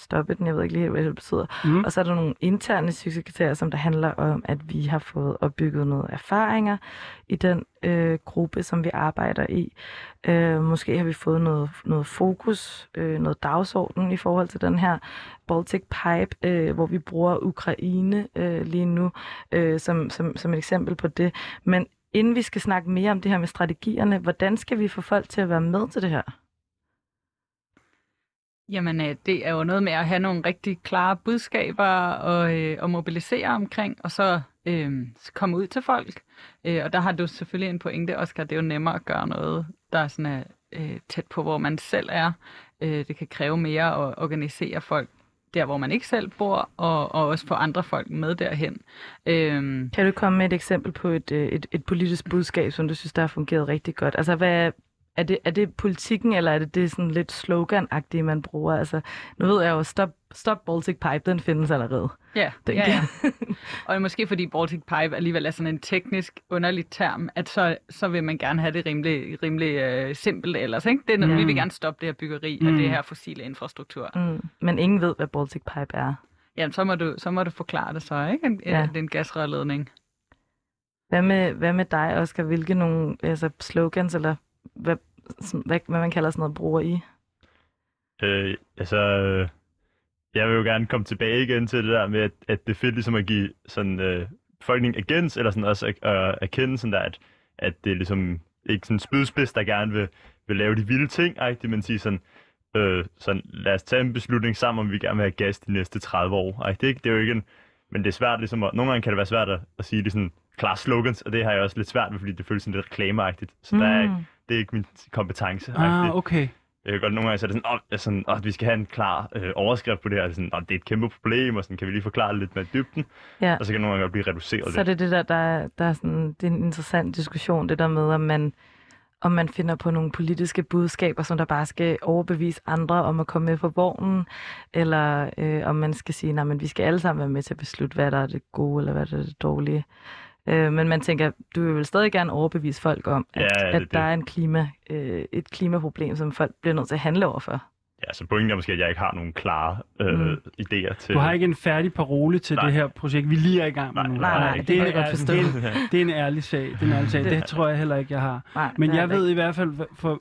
Stoppe den, jeg ved ikke lige hvad det betyder. Mm. Og så er der nogle interne succeskriterier, som der handler om, at vi har fået opbygget noget erfaringer i den øh, gruppe, som vi arbejder i. Øh, måske har vi fået noget, noget fokus, øh, noget dagsorden i forhold til den her Baltic Pipe, øh, hvor vi bruger Ukraine øh, lige nu øh, som, som, som et eksempel på det. Men inden vi skal snakke mere om det her med strategierne, hvordan skal vi få folk til at være med til det her? Jamen, øh, det er jo noget med at have nogle rigtig klare budskaber og, øh, og mobilisere omkring, og så øh, komme ud til folk. Øh, og der har du selvfølgelig en pointe, Oscar. Det er jo nemmere at gøre noget, der sådan er øh, tæt på, hvor man selv er. Øh, det kan kræve mere at organisere folk der, hvor man ikke selv bor, og, og også få andre folk med derhen. Øh, Kan du komme med et eksempel på et, øh, et, et politisk budskab, som du synes, der har fungeret rigtig godt? Altså, hvad, er, det, er det politikken, eller er det det sådan lidt slogan-agtige, man bruger? Altså, nu ved jeg jo, stop, stop Baltic Pipe, den findes allerede. Ja, tænker ja, ja. <laughs> og måske fordi Baltic Pipe alligevel er sådan en teknisk underlig term, at så, så vil man gerne have det rimelig, rimelig øh, simpelt ellers. Ikke? Det er, Mm. Vi vil gerne stoppe det her byggeri mm. Mm. det her fossile infrastruktur. Mm. Men ingen ved, hvad Baltic Pipe er. Jamen, så må du, så må du forklare det så, ikke? En, ja. Det er en gasrørledning. Hvad med, hvad med dig, Oscar? Hvilke nogle altså slogans, eller hvad, sådan, hvad, hvad man kalder sådan noget, bruger I? Øh, altså, øh, jeg vil jo gerne komme tilbage igen til det der med, at, at det er fedt ligesom at give sådan øh, befolkningen agens, eller sådan også at, at erkende sådan der, at, at det er ligesom ikke sådan en spydspids, der gerne vil, vil lave de vilde ting, rigtigt, men sige sådan, øh, sådan, lad os tage en beslutning sammen, om vi gerne vil have gas de næste 30 år. Ej, det, er ikke, det er jo ikke en, men det er svært ligesom, at, nogle gange kan det være svært at, at sige det sådan klare slogans, og det har jeg også lidt svært ved, fordi det føles sådan lidt reklameagtigt. Så mm. der er, ikke- det er ikke min kompetence. ah, okay. Jeg kan godt nogle gange så er det sådan, åh, sådan, åh, vi skal have en klar øh, overskrift på det her. Det er, sådan, åh, det er et kæmpe problem, og sådan, kan vi lige forklare det lidt mere i dybden? Ja. Og så kan det nogle gange godt blive reduceret Så er lidt. det det der, der, er- der er sådan, det er en interessant diskussion, det der med, om man, om man finder på nogle politiske budskaber, som der bare skal overbevise andre om at komme med på vognen, eller øh, om man skal sige, at vi skal alle sammen være med til at beslutte, hvad der er det gode, eller hvad der er det dårlige. Øh, men man tænker, du vil vel stadig gerne overbevise folk om, at, Ja, ja, det er at det. der er en klima, øh, et klimaproblem, som folk bliver nødt til at handle overfor. Ja, så pointen er måske, at jeg ikke har nogen klare øh, Mm. idéer til... Du har ikke en færdig parole til Nej. det her projekt, vi lige er i gang med Nej, nu. nej, nej, det kan jeg godt er- forstå. Det er, en- det er en ærlig sag. Det, er en ærlig sag. Det- det tror jeg heller ikke, jeg har. Nej, Men det er jeg ved ikke. i hvert fald for- for,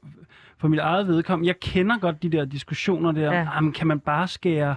for mit eget vedkommende, jeg kender godt de der diskussioner der. Ja. Ja. Jamen, kan man bare skære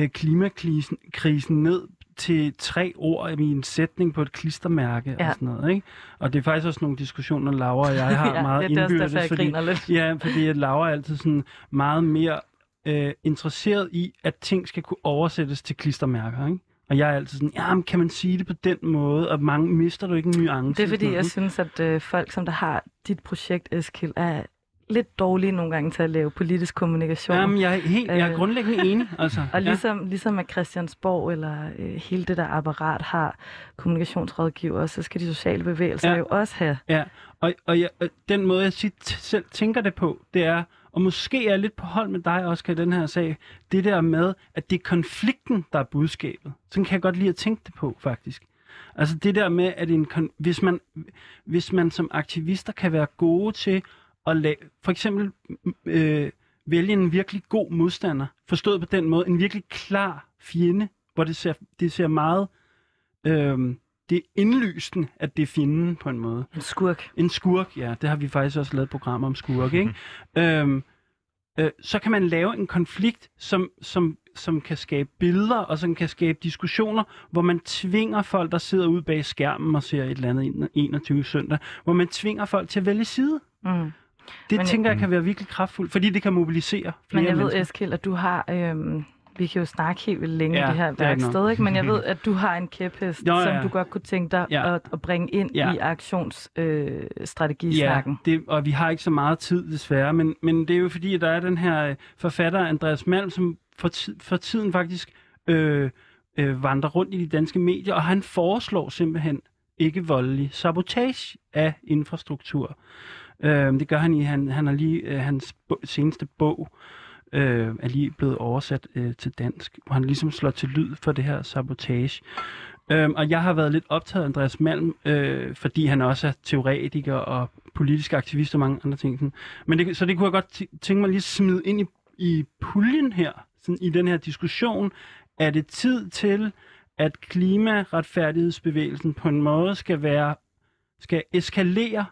øh, klimakrisen krisen ned til tre ord i en sætning på et klistermærke Ja. og sådan noget, ikke? Og det er faktisk også nogle diskussioner, Laura og jeg <laughs> har ja, meget det er indbyrdes, derfor, jeg fordi, lidt. Ja, fordi Laura er altid sådan meget mere øh, interesseret i, at ting skal kunne oversættes til klistermærker, ikke? Og jeg er altid sådan, ja, men kan man sige det på den måde, og mange mister du ikke en nuance? Det er fordi, jeg synes, at øh, folk, som der har dit projekt, Eskild, er lidt dårlige nogle gange til at lave politisk kommunikation. Jamen, jeg er, helt, jeg er Øh, grundlæggende enig, <laughs> altså. og ja. ligesom, ligesom at Christiansborg eller øh, hele det der apparat har kommunikationsrådgiver, så skal de sociale bevægelser Ja. jo også have. Ja, og, og jeg, den måde, jeg sit, selv tænker det på, det er, og måske er jeg lidt på hold med dig, Oscar, i den her sag, det der med, at det er konflikten, der er budskabet. Sådan kan jeg godt lide at tænke det på, faktisk. Altså det der med, at en hvis, man, hvis man som aktivister kan være gode til at lave, for eksempel øh, vælge en virkelig god modstander, forstået på den måde, en virkelig klar fjende, hvor det ser, det ser meget øh, det er indlysende, at det er fjenden på en måde. En skurk. En skurk, ja. Det har vi faktisk også lavet et program om skurk, ikke? øhm, øh, så kan man lave en konflikt, som, som, som kan skabe billeder, og som kan skabe diskussioner, hvor man tvinger folk, der sidder ude bag skærmen og ser et eller andet 21 søndag, hvor man tvinger folk til at vælge side. Mm. Det Men tænker jeg kan være virkelig kraftfuldt, fordi det kan mobilisere flere Men jeg ved, mennesker. Eskild, at du har... Øhm, vi kan jo snakke helt vildt længe Ja, det her er værksted, ikke? men jeg <laughs> ved, at du har en kæphest, som ja. du godt kunne tænke dig Ja. at, at bringe ind Ja. i aktionsstrategisnakken. Ja, det, og vi har ikke så meget tid desværre, men, men det er jo fordi, at der er den her øh, forfatter, Andreas Malm, som for, for tiden faktisk øh, øh, vandrer rundt i de danske medier, og han foreslår simpelthen ikke voldelig sabotage af infrastruktur. Øh, det gør han i, han, han har lige, øh, hans bo, seneste bog øh, er lige blevet oversat øh, til dansk, hvor han ligesom slår til lyd for det her sabotage. Øhm, og jeg har været lidt optaget af Andreas Malm, øh, fordi han også er teoretiker og politisk aktivist og mange andre ting. Sådan. Men det, så det kunne jeg godt tænke mig lige at smide ind i, i puljen her, sådan i den her diskussion. Er det tid til, at klimaretfærdighedsbevægelsen på en måde skal være skal eskalere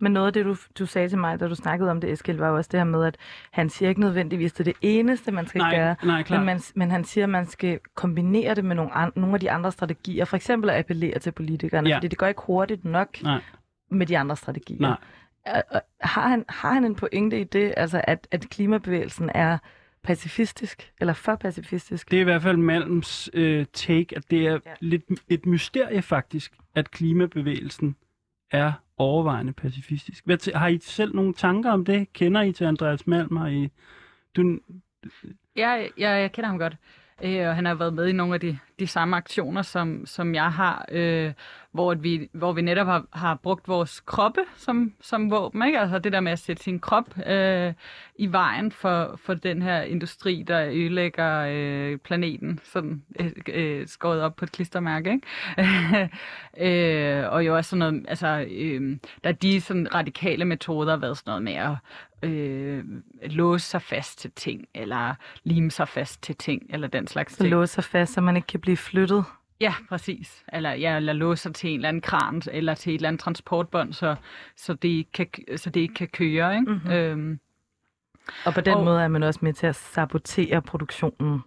men noget af det, du, du sagde til mig, da du snakkede om det, Eskild, var jo også det her med, at han siger ikke nødvendigvis, det er det eneste, man skal Nej, gøre. nej, klart. Men, man, men han siger, at man skal kombinere det med nogle, an, nogle af de andre strategier. For eksempel at appellere til politikerne, Ja. fordi det går ikke hurtigt nok Nej. med de andre strategier. Nej. Har han, har han en pointe i det, altså at, at klimabevægelsen er pacifistisk, eller for pacifistisk? Det er i hvert fald Malms øh, take, at det er. Ja. lidt et mysterie faktisk, at klimabevægelsen er overvejende pacifistisk. Hvad t- har I selv nogle tanker om det? Kender I til Andreas Malm? Har I... Du... Ja, jeg, jeg kender ham godt. Øh, og han har været med i nogle af de, de samme aktioner, som, som jeg har, øh, hvor, at vi, hvor vi netop har, har brugt vores kroppe som, som våben. Ikke? Altså det der med at sætte sin krop øh, i vejen for, for den her industri, der ødelægger øh, planeten, sådan øh, øh, skåret op på et klistermærke. Ikke? <laughs> øh, og jo også sådan noget, altså, øh, der er de sådan radikale metoder har været sådan noget med at øh, låse sig fast til ting, eller lime sig fast til ting, eller den slags Så ting. låse sig fast, så man ikke kan blive flyttet. Ja, præcis. Eller, ja, eller låse sig til en eller anden kran, eller til et eller andet transportbånd, så, så, det, ikke kan, så det ikke kan køre. Ikke? Mhm. Øhm, Og på den Og- måde er man også med til at sabotere produktionen.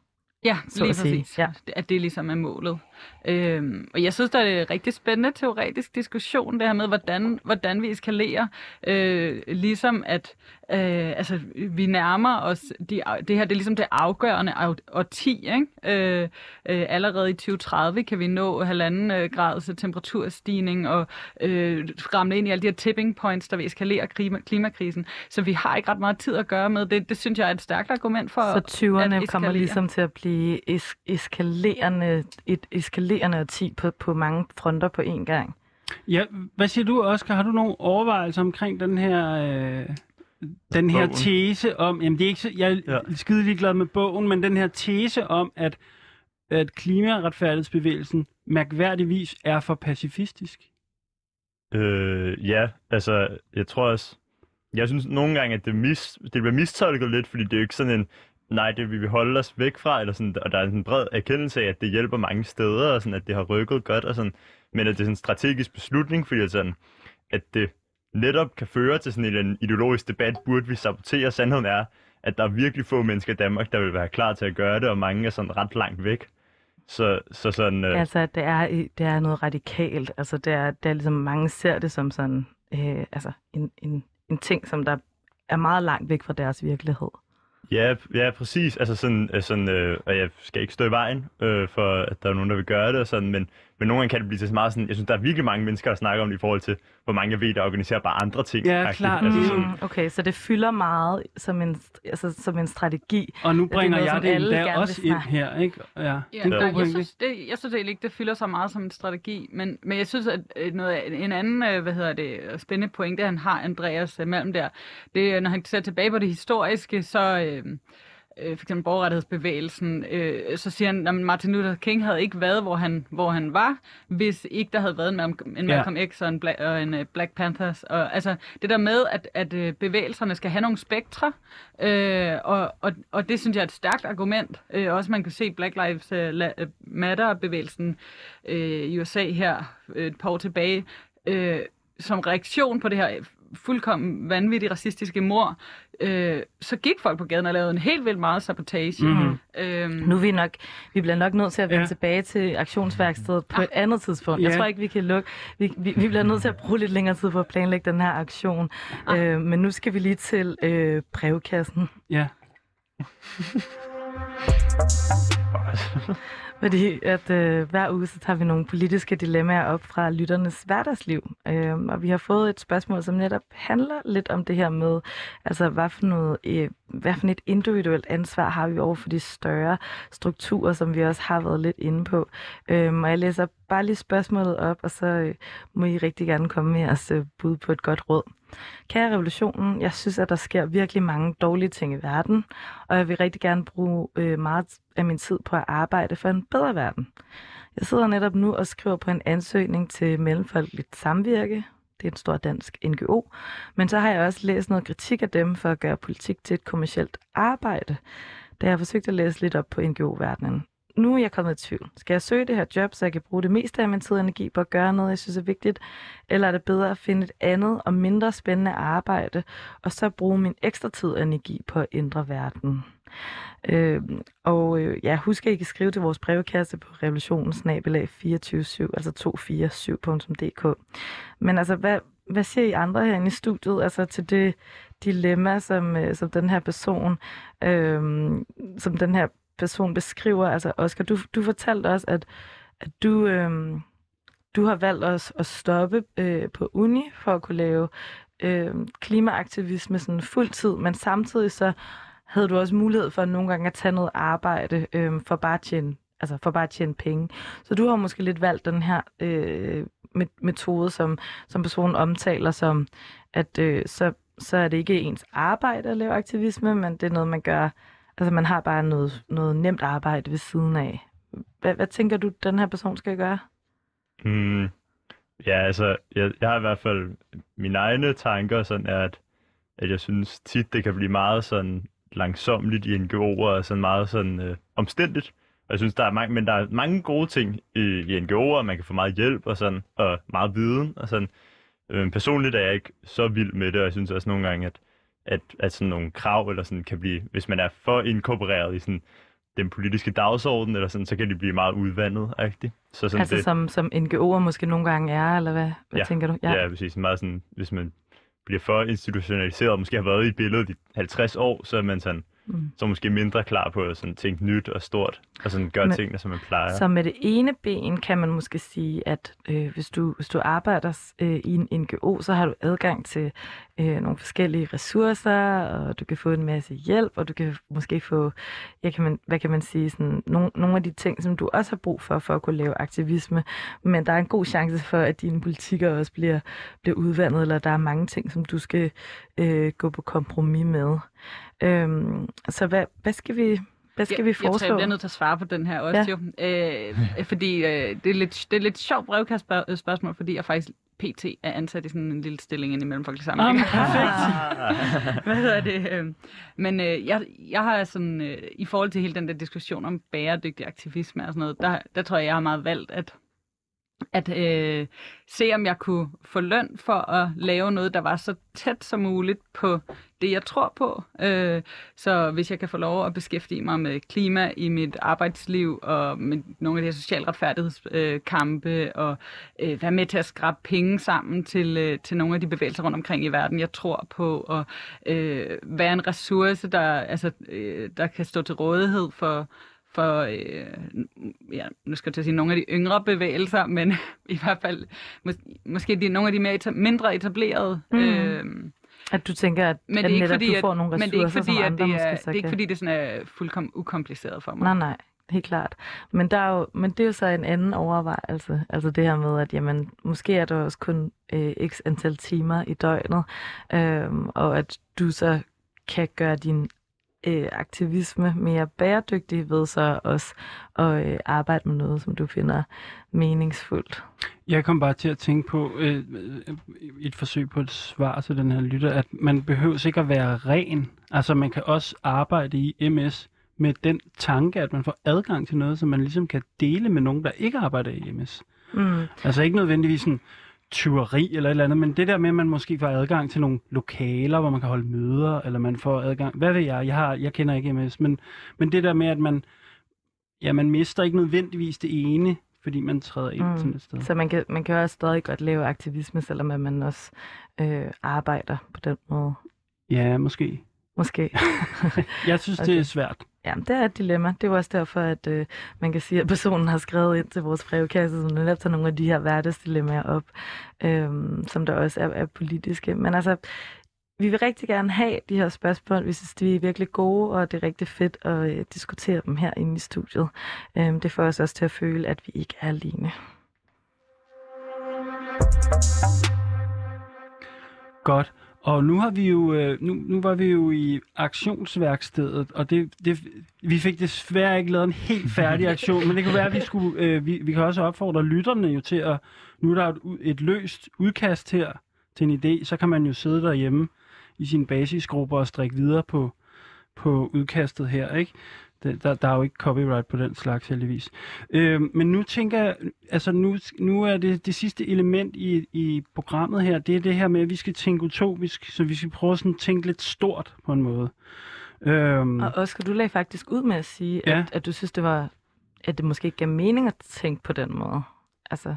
ja, Så lige præcis. ja. At det ligesom er målet. Øhm, og jeg synes, der er en rigtig spændende teoretisk diskussion, det her med, hvordan, hvordan vi eskalerer. Øh, ligesom at øh, altså, vi nærmer os, de, det her det er ligesom det afgørende af- årti. Ikke? Øh, øh, allerede i 2030 kan vi nå halvanden øh, grads temperaturstigning og øh, ramle ind i alle de her tipping points, der vil eskalere klima, klimakrisen. Så vi har ikke ret meget tid at gøre med. Det, det synes jeg er et stærkt argument for Så at 20'erne kommer ligesom til at blive es- eskalerende, et eskalerende årti på, på mange fronter på én gang. Ja, hvad siger du, Oscar? Har du nogle overvejelser omkring den her... Øh... Den her Bogen. tese om, jamen det er ikke så, jeg er Ja. skide ligeglad med bogen, men den her tese om, at, at klimaretfærdighedsbevægelsen mærkværdigvis er for pacifistisk. Øh, ja, altså, jeg tror også... Jeg synes nogle gange, at det, mis, det bliver mistolket lidt, fordi det er jo ikke sådan en, nej, det vil vi holde os væk fra, eller sådan, og der er en bred erkendelse af, at det hjælper mange steder, og sådan, at det har rykket godt, og sådan, men at det er sådan en strategisk beslutning, fordi at, sådan, at det netop kan føre til sådan en, ideologisk debat, burde vi sabotere. Sandheden er, at der er virkelig få mennesker i Danmark, der vil være klar til at gøre det, og mange er sådan ret langt væk. Så, så sådan... Øh, Altså, det er, det er noget radikalt. Altså, det er, det er ligesom, mange ser det som sådan, øh, altså, en, en, en ting, som der er meget langt væk fra deres virkelighed. Ja, ja, præcis. Altså sådan, øh, sådan øh, og jeg skal ikke stå i vejen øh, for, at der er nogen, der vil gøre det, og sådan, men, men nogle gange kan det blive til så meget sådan, jeg synes, der er virkelig mange mennesker, der snakker om det i forhold til, hvor mange jeg ved, der organiserer bare andre ting. Ja, klart. Altså, Mm. sådan, Mm, okay, så det fylder meget som en, altså, som en strategi. Og nu det er bringer noget, jeg det endda også ind her, ikke? Ja, Ja, det er god jeg, synes, det, jeg synes egentlig ikke, det fylder så meget som en strategi, men, men jeg synes, at noget, en anden øh, hvad hedder det, spændende pointe, han har, Andreas øh, Malm der, det er, når han ser tilbage på det historiske, så, øh, øh, for eksempel borgerrettighedsbevægelsen, øh, så siger han, at Martin Luther King havde ikke været, hvor han, hvor han var, hvis ikke der havde været en, Malcolm, en Malcolm ja. X og en, Black, og en uh, Black Panthers. Og, altså, det der med, at, at uh, bevægelserne skal have nogle spektre, øh, og, og, og det synes jeg er et stærkt argument. Øh, også man kan se Black Lives uh, Matter-bevægelsen øh, i USA her øh, et par år tilbage, øh, som reaktion på det her fuldkommen vanvittige racistiske mor, øh, så gik folk på gaden og lavede en helt vildt meget sabotage. Mm-hmm. Øhm, nu er vi nok, vi bliver nok nødt til at vende ja. tilbage til aktionsværkstedet på ah. et andet tidspunkt. Ja. Jeg tror ikke, vi kan lukke. Vi, vi, vi bliver nødt til at bruge lidt længere tid på at planlægge den her aktion. Ah. Øh, men nu skal vi lige til øh, brevkassen. Ja. <laughs> Fordi at øh, hver uge så tager vi nogle politiske dilemmaer op fra lytternes hverdagsliv. Øh, og vi har fået et spørgsmål, som netop handler lidt om det her med, altså hvad for, noget, øh, hvad for et individuelt ansvar har vi over for de større strukturer, som vi også har været lidt inde på. Øh, og jeg læser bare lige spørgsmålet op, og så øh, må I rigtig gerne komme med jeres øh, bud på et godt råd. Kære revolutionen, jeg synes, at der sker virkelig mange dårlige ting i verden, og jeg vil rigtig gerne bruge øh, meget af min tid på at arbejde for en bedre verden. Jeg sidder netop nu og skriver på en ansøgning til Mellemfolkeligt Samvirke. Det er en stor dansk NGO. Men så har jeg også læst noget kritik af dem for at gøre politik til et kommersielt arbejde, da jeg forsøgte at læse lidt op på NGO-verdenen nu er jeg kommet i tvivl. Skal jeg søge det her job, så jeg kan bruge det meste af min tid og energi på at gøre noget, jeg synes er vigtigt? Eller er det bedre at finde et andet og mindre spændende arbejde, og så bruge min ekstra tid og energi på at ændre verden? Øh, og øh, ja, husk at I kan skrive til vores brevkasse på revolutionsnabelag 247, altså 247.dk. Men altså, hvad, hvad siger I andre herinde i studiet altså til det dilemma, som, øh, som den her person, øh, som den her person beskriver. Altså, Oscar, du, du fortalte også, at, at du, øh, du har valgt at, at stoppe øh, på uni for at kunne lave øh, klimaaktivisme sådan fuld tid, men samtidig så havde du også mulighed for nogle gange at tage noget arbejde øh, for bare at tjene altså for bare at tjene penge. Så du har måske lidt valgt den her øh, metode, som, som personen omtaler som, at øh, så, så er det ikke ens arbejde at lave aktivisme, men det er noget, man gør Altså man har bare noget, noget nemt arbejde ved siden af. Hvad, hvad tænker du, den her person skal gøre? Mm, ja, altså, jeg, jeg har i hvert fald mine egne tanker, sådan er, at, at jeg synes tit, det kan blive meget sådan langsomligt i NGO'er, og sådan meget sådan øh, omstændigt. Og jeg synes, der er mange, men der er mange gode ting i, i NGO'er, man kan få meget hjælp og sådan, og meget viden og sådan. Øh, personligt er jeg ikke så vild med det, og jeg synes også nogle gange, at at, at sådan nogle krav eller sådan kan blive, hvis man er for inkorporeret i sådan den politiske dagsorden, eller sådan, så kan de blive meget udvandet, rigtigt. Så sådan altså det, som, som NGO'er måske nogle gange er, eller hvad, hvad ja, tænker du? Ja, ja præcis. Meget sådan, hvis man bliver for institutionaliseret, og måske har været i billedet i 50 år, så er man sådan, mm. så måske mindre klar på at sådan tænke nyt og stort, og sådan gøre Men, tingene, som man plejer. Så med det ene ben kan man måske sige, at øh, hvis, du, hvis du arbejder øh, i en NGO, så har du adgang til øh, nogle forskellige ressourcer, og du kan få en masse hjælp, og du kan måske få, ja, kan man, hvad kan man sige, sådan, nogle, nogle af de ting, som du også har brug for, for at kunne lave aktivisme. Men der er en god chance for, at dine politikker også bliver, bliver udvandet, eller der er mange ting, som du skal øh, gå på kompromis med. Øhm, så hvad, hvad skal vi... Hvad skal jeg, vi foreslå? Jeg tror, jeg bliver nødt til at svare på den her også, ja. jo. Øh, fordi øh, det, er lidt, det er lidt sjovt brevkastspørgsmål, fordi jeg faktisk PT er ansat i sådan en lille stilling ind i Mellemfolkelig Samling. Oh, perfekt. <laughs> Hvad hedder det? Øhm, men øh, jeg, jeg har sådan, øh, i forhold til hele den der diskussion om bæredygtig aktivisme og sådan noget, der, der tror jeg, jeg har meget valgt at at øh, se, om jeg kunne få løn for at lave noget, der var så tæt som muligt på det, jeg tror på. Øh, så hvis jeg kan få lov at beskæftige mig med klima i mit arbejdsliv, og med nogle af de her socialretfærdighedskampe, øh, og øh, være med til at skrabe penge sammen til, øh, til nogle af de bevægelser rundt omkring i verden, jeg tror på, og øh, være en ressource, der, altså, øh, der kan stå til rådighed for for, øh, ja, nu skal jeg til at sige, nogle af de yngre bevægelser, men <laughs> i hvert fald mås- måske de, nogle af de mere eta- mindre etablerede. Mm. Øh, at du tænker, at, men det er at ikke netop, fordi, du får nogle ressourcer, men det er ikke fordi, at det er, det er ikke fordi, det sådan er fuldkommen ukompliceret for mig. Nej, nej, helt klart. Men, der er jo, men det er jo så en anden overvejelse. Altså det her med, at jamen, måske er der også kun øh, x antal timer i døgnet, øh, og at du så kan gøre din øh, aktivisme mere bæredygtig ved så også at øh, arbejde med noget, som du finder meningsfuldt? Jeg kom bare til at tænke på øh, øh, et forsøg på et svar til den her lytter, at man behøver ikke at være ren. Altså man kan også arbejde i MS med den tanke, at man får adgang til noget, som man ligesom kan dele med nogen, der ikke arbejder i MS. Mm. Altså ikke nødvendigvis sådan tyveri eller et eller andet, men det der med, at man måske får adgang til nogle lokaler, hvor man kan holde møder, eller man får adgang, hvad ved jeg, jeg, har, jeg kender ikke MS, men, men det der med, at man, ja, man mister ikke nødvendigvis det ene, fordi man træder ind mm. sådan et sted. Så man kan, man kan også stadig godt lave aktivisme, selvom at man også øh, arbejder på den måde. Ja, måske. Måske. <laughs> jeg synes, okay. det er svært. Ja, det er et dilemma. Det er jo også derfor, at øh, man kan sige, at personen har skrevet ind til vores brevkasse, som netop tager nogle af de her hverdagsdilemmaer op, øh, som der også er, er politiske. Men altså, vi vil rigtig gerne have de her spørgsmål. Vi synes, de er virkelig gode, og det er rigtig fedt at øh, diskutere dem her inde i studiet. Øh, det får os også til at føle, at vi ikke er alene. Godt. Og nu har vi jo øh, nu, nu var vi jo i aktionsværkstedet, og det, det, vi fik desværre ikke lavet en helt færdig aktion, men det kunne være, at vi skulle øh, vi, vi kan også opfordre lytterne jo til at nu er der et, et løst udkast her til en idé, så kan man jo sidde derhjemme i sine basisgrupper og strikke videre på på udkastet her, ikke? Det, der, der er jo ikke copyright på den slags heldigvis. Øh, men nu tænker jeg, altså nu, nu er det det sidste element i, i programmet her, det er det her med, at vi skal tænke utopisk, så vi skal prøve sådan at tænke lidt stort på en måde. Øhm, og Oscar, du lagde faktisk ud med at sige, ja. at, at du synes, det var, at det måske ikke gav mening at tænke på den måde. Altså...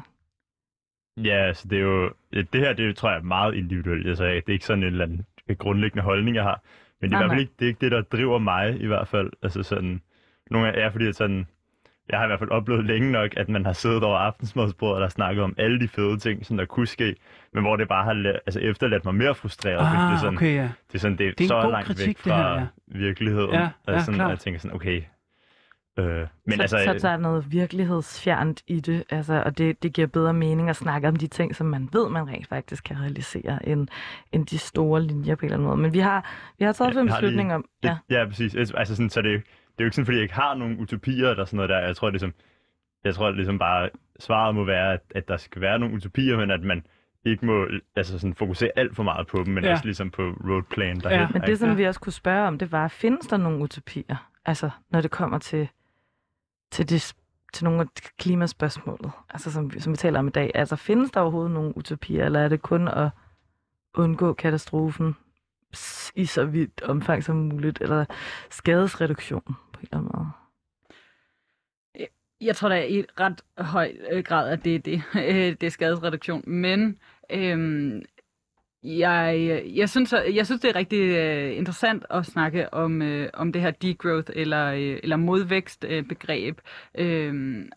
Ja, altså det er jo, det her, det tror jeg er meget individuelt. Altså, det er ikke sådan en eller anden grundlæggende holdning, jeg har. Men det er i hvert fald ikke det, er ikke det, der driver mig i hvert fald. Altså sådan, nogle af, ja, fordi at sådan, jeg har i hvert fald oplevet længe nok, at man har siddet over aftensmadsbordet og snakket om alle de fede ting, som der kunne ske, men hvor det bare har altså, efterladt mig mere frustreret. Ah, fordi det er sådan, okay, ja. det er, sådan, det er, det er så langt kritik, væk fra her, ja. virkeligheden. Ja, ja, altså, sådan, klar. jeg tænker sådan, okay, Øh, men så, altså, så der er noget virkelighedsfjernt i det, altså, og det, det giver bedre mening at snakke om de ting, som man ved, man rent faktisk kan realisere, end, end de store linjer på en eller anden måde. Men vi har, vi har taget ja, en beslutning om... Ja. Det, ja, præcis. Altså, sådan, så det, det er jo ikke sådan, fordi jeg ikke har nogen utopier eller sådan noget der. Jeg tror, ligesom, jeg tror ligesom bare, svaret må være, at, at der skal være nogle utopier, men at man ikke må altså sådan, fokusere alt for meget på dem, men ja. også ligesom på roadplan. Der ja. Men det, som vi også kunne spørge om, det var, findes der nogle utopier? Altså, når det kommer til til, det, til nogle af klimaspørgsmålet, altså som, som vi taler om i dag. Altså findes der overhovedet nogle utopier, eller er det kun at undgå katastrofen i så vidt omfang som muligt, eller skadesreduktion på en eller anden måde? Jeg tror da i ret høj øh, grad, at det er det. <laughs> Øh, det er skadesreduktion. Men øhm, jeg, jeg, synes, jeg synes, det er rigtig uh, interessant at snakke om, uh, om det her degrowth eller, uh, eller modvækst-begreb. begreb.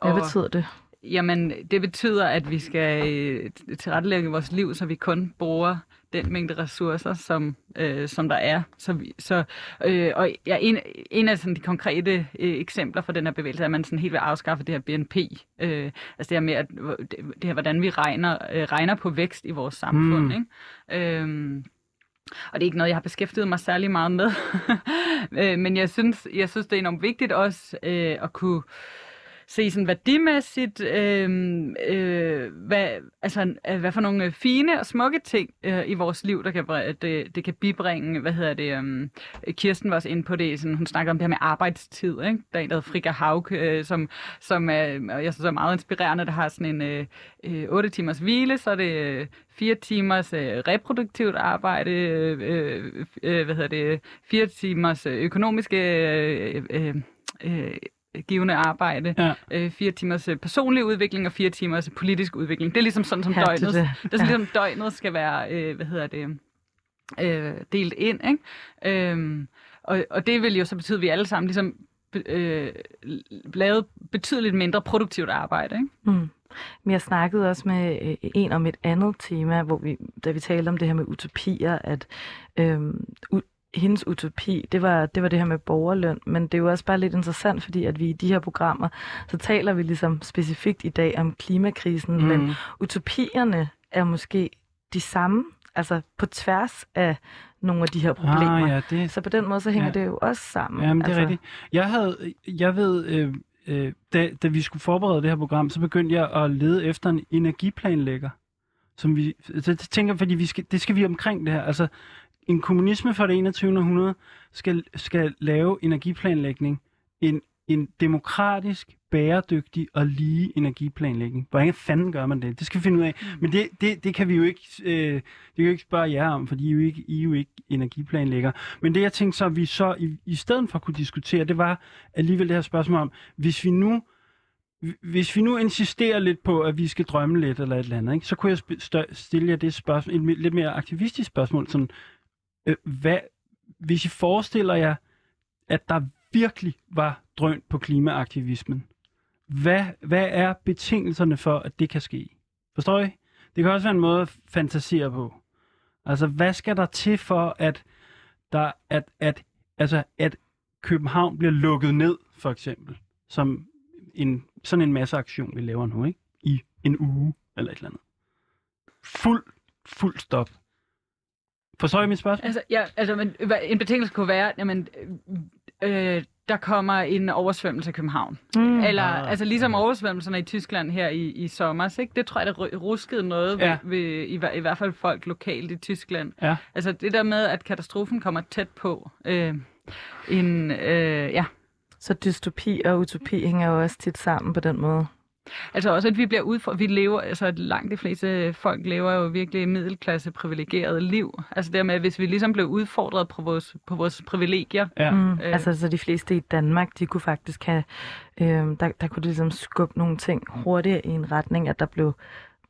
Hvad betyder det? Jamen, det betyder, at vi skal uh, tilrettelægge vores liv, så vi kun bruger den mængde ressourcer, som, øh, som der er. Så, vi, så, øh, og ja, en, en af sådan, de konkrete øh, eksempler for den her bevægelse er, at man sådan helt vil afskaffe det her BNP. Øh, altså det her med, at, det, det her, hvordan vi regner, øh, regner på vækst i vores samfund. Mm. Ikke? Øh, og det er ikke noget, jeg har beskæftiget mig særlig meget med. <laughs> Øh, men jeg synes, jeg synes, det er enormt vigtigt også øh, at kunne se sådan værdimæssigt, øh, øh, hvad, altså, øh, hvad for nogle øh, fine og smukke ting øh, i vores liv, der kan, det, øh, det kan bibringe, hvad hedder det, øh, Kirsten var også inde på det, sådan, hun snakker om det her med arbejdstid, ikke? der er en, der hedder Frika Haug, øh, som, som er, jeg synes er meget inspirerende, der har sådan en øh, 8 timers hvile, så er det øh, 4 timers øh, reproduktivt arbejde, øh, øh, hvad hedder det, 4 timers økonomiske øh, øh, øh, givende arbejde, ja. øh, fire timers øh, personlig udvikling og fire timers politisk udvikling. Det er ligesom sådan, som ja, døgnet, det, det. det er sådan, ja. ligesom døgnet skal være, øh, hvad hedder det, øh, delt ind, ikke? Øhm, og, og det vil jo så betyde, at vi alle sammen ligesom øh, lavet betydeligt mindre produktivt arbejde, ikke? Mm. Men jeg snakkede også med øh, en om et andet tema, hvor vi, da vi talte om det her med utopier, at øh, hendes utopi, det var, det var det her med borgerløn, men det er jo også bare lidt interessant, fordi at vi i de her programmer, så taler vi ligesom specifikt i dag om klimakrisen, mm. men utopierne er måske de samme. altså på tværs af nogle af de her problemer. Ah, ja, det, Så på den måde, så hænger Ja. det jo også sammen. Jamen, det er altså, rigtigt. Jeg havde, jeg ved, øh, øh, da, da vi skulle forberede det her program, så begyndte jeg at lede efter en energiplanlægger. Som vi, så jeg tænker, fordi vi skal, det skal vi omkring det her. Altså, en kommunisme fra det 21. århundrede skal, skal lave energiplanlægning. En, en demokratisk, bæredygtig og lige energiplanlægning. Hvordan fanden gør man det? Det skal vi finde ud af. Men det, det, det kan vi jo ikke, øh, det kan vi jo ikke spørge jer om, fordi I er jo ikke, I er jo ikke energiplanlægger. Men det jeg tænkte så, at vi så i, i stedet for kunne diskutere, det var alligevel det her spørgsmål om, hvis vi nu hvis vi nu insisterer lidt på, at vi skal drømme lidt eller et eller andet, ikke, så kunne jeg stille jer det spørgsmål, et lidt mere aktivistisk spørgsmål. Sådan, øh, hvad, hvis I forestiller jer, at der virkelig var drøn på klimaaktivismen, hvad, hvad er betingelserne for, at det kan ske? Forstår I? Det kan også være en måde at fantasere på. Altså, hvad skal der til for, at, der, at, at, altså, at København bliver lukket ned, for eksempel, som en, sådan en masse aktion, vi laver nu, ikke? I en uge eller et eller andet. Fuld, fuld stop. Forstår I mit spørgsmål? Altså, ja, altså men, en betingelse kunne være, jamen, øh, øh, der kommer en oversvømmelse i København. Mm. Eller, Ah. altså ligesom oversvømmelserne i Tyskland her i, i sommer, ikke? det tror jeg, der ru- ruskede noget Ja. ved, ved i, i hvert fald folk lokalt i Tyskland. Ja. Altså det der med, at katastrofen kommer tæt på. Øh, en, øh, ja. Så dystopi og utopi hænger jo også tit sammen på den måde. Altså også, at vi bliver udfordret. Vi lever, altså at langt de fleste folk lever jo virkelig middelklasse privilegerede liv. Altså dermed, at hvis vi ligesom blev udfordret på vores, på vores privilegier, Ja. Mm. Øh. Altså, så de fleste i Danmark, de kunne faktisk have, øh, der, der kunne de ligesom skubbe nogle ting hurtigere i en retning, at der blev,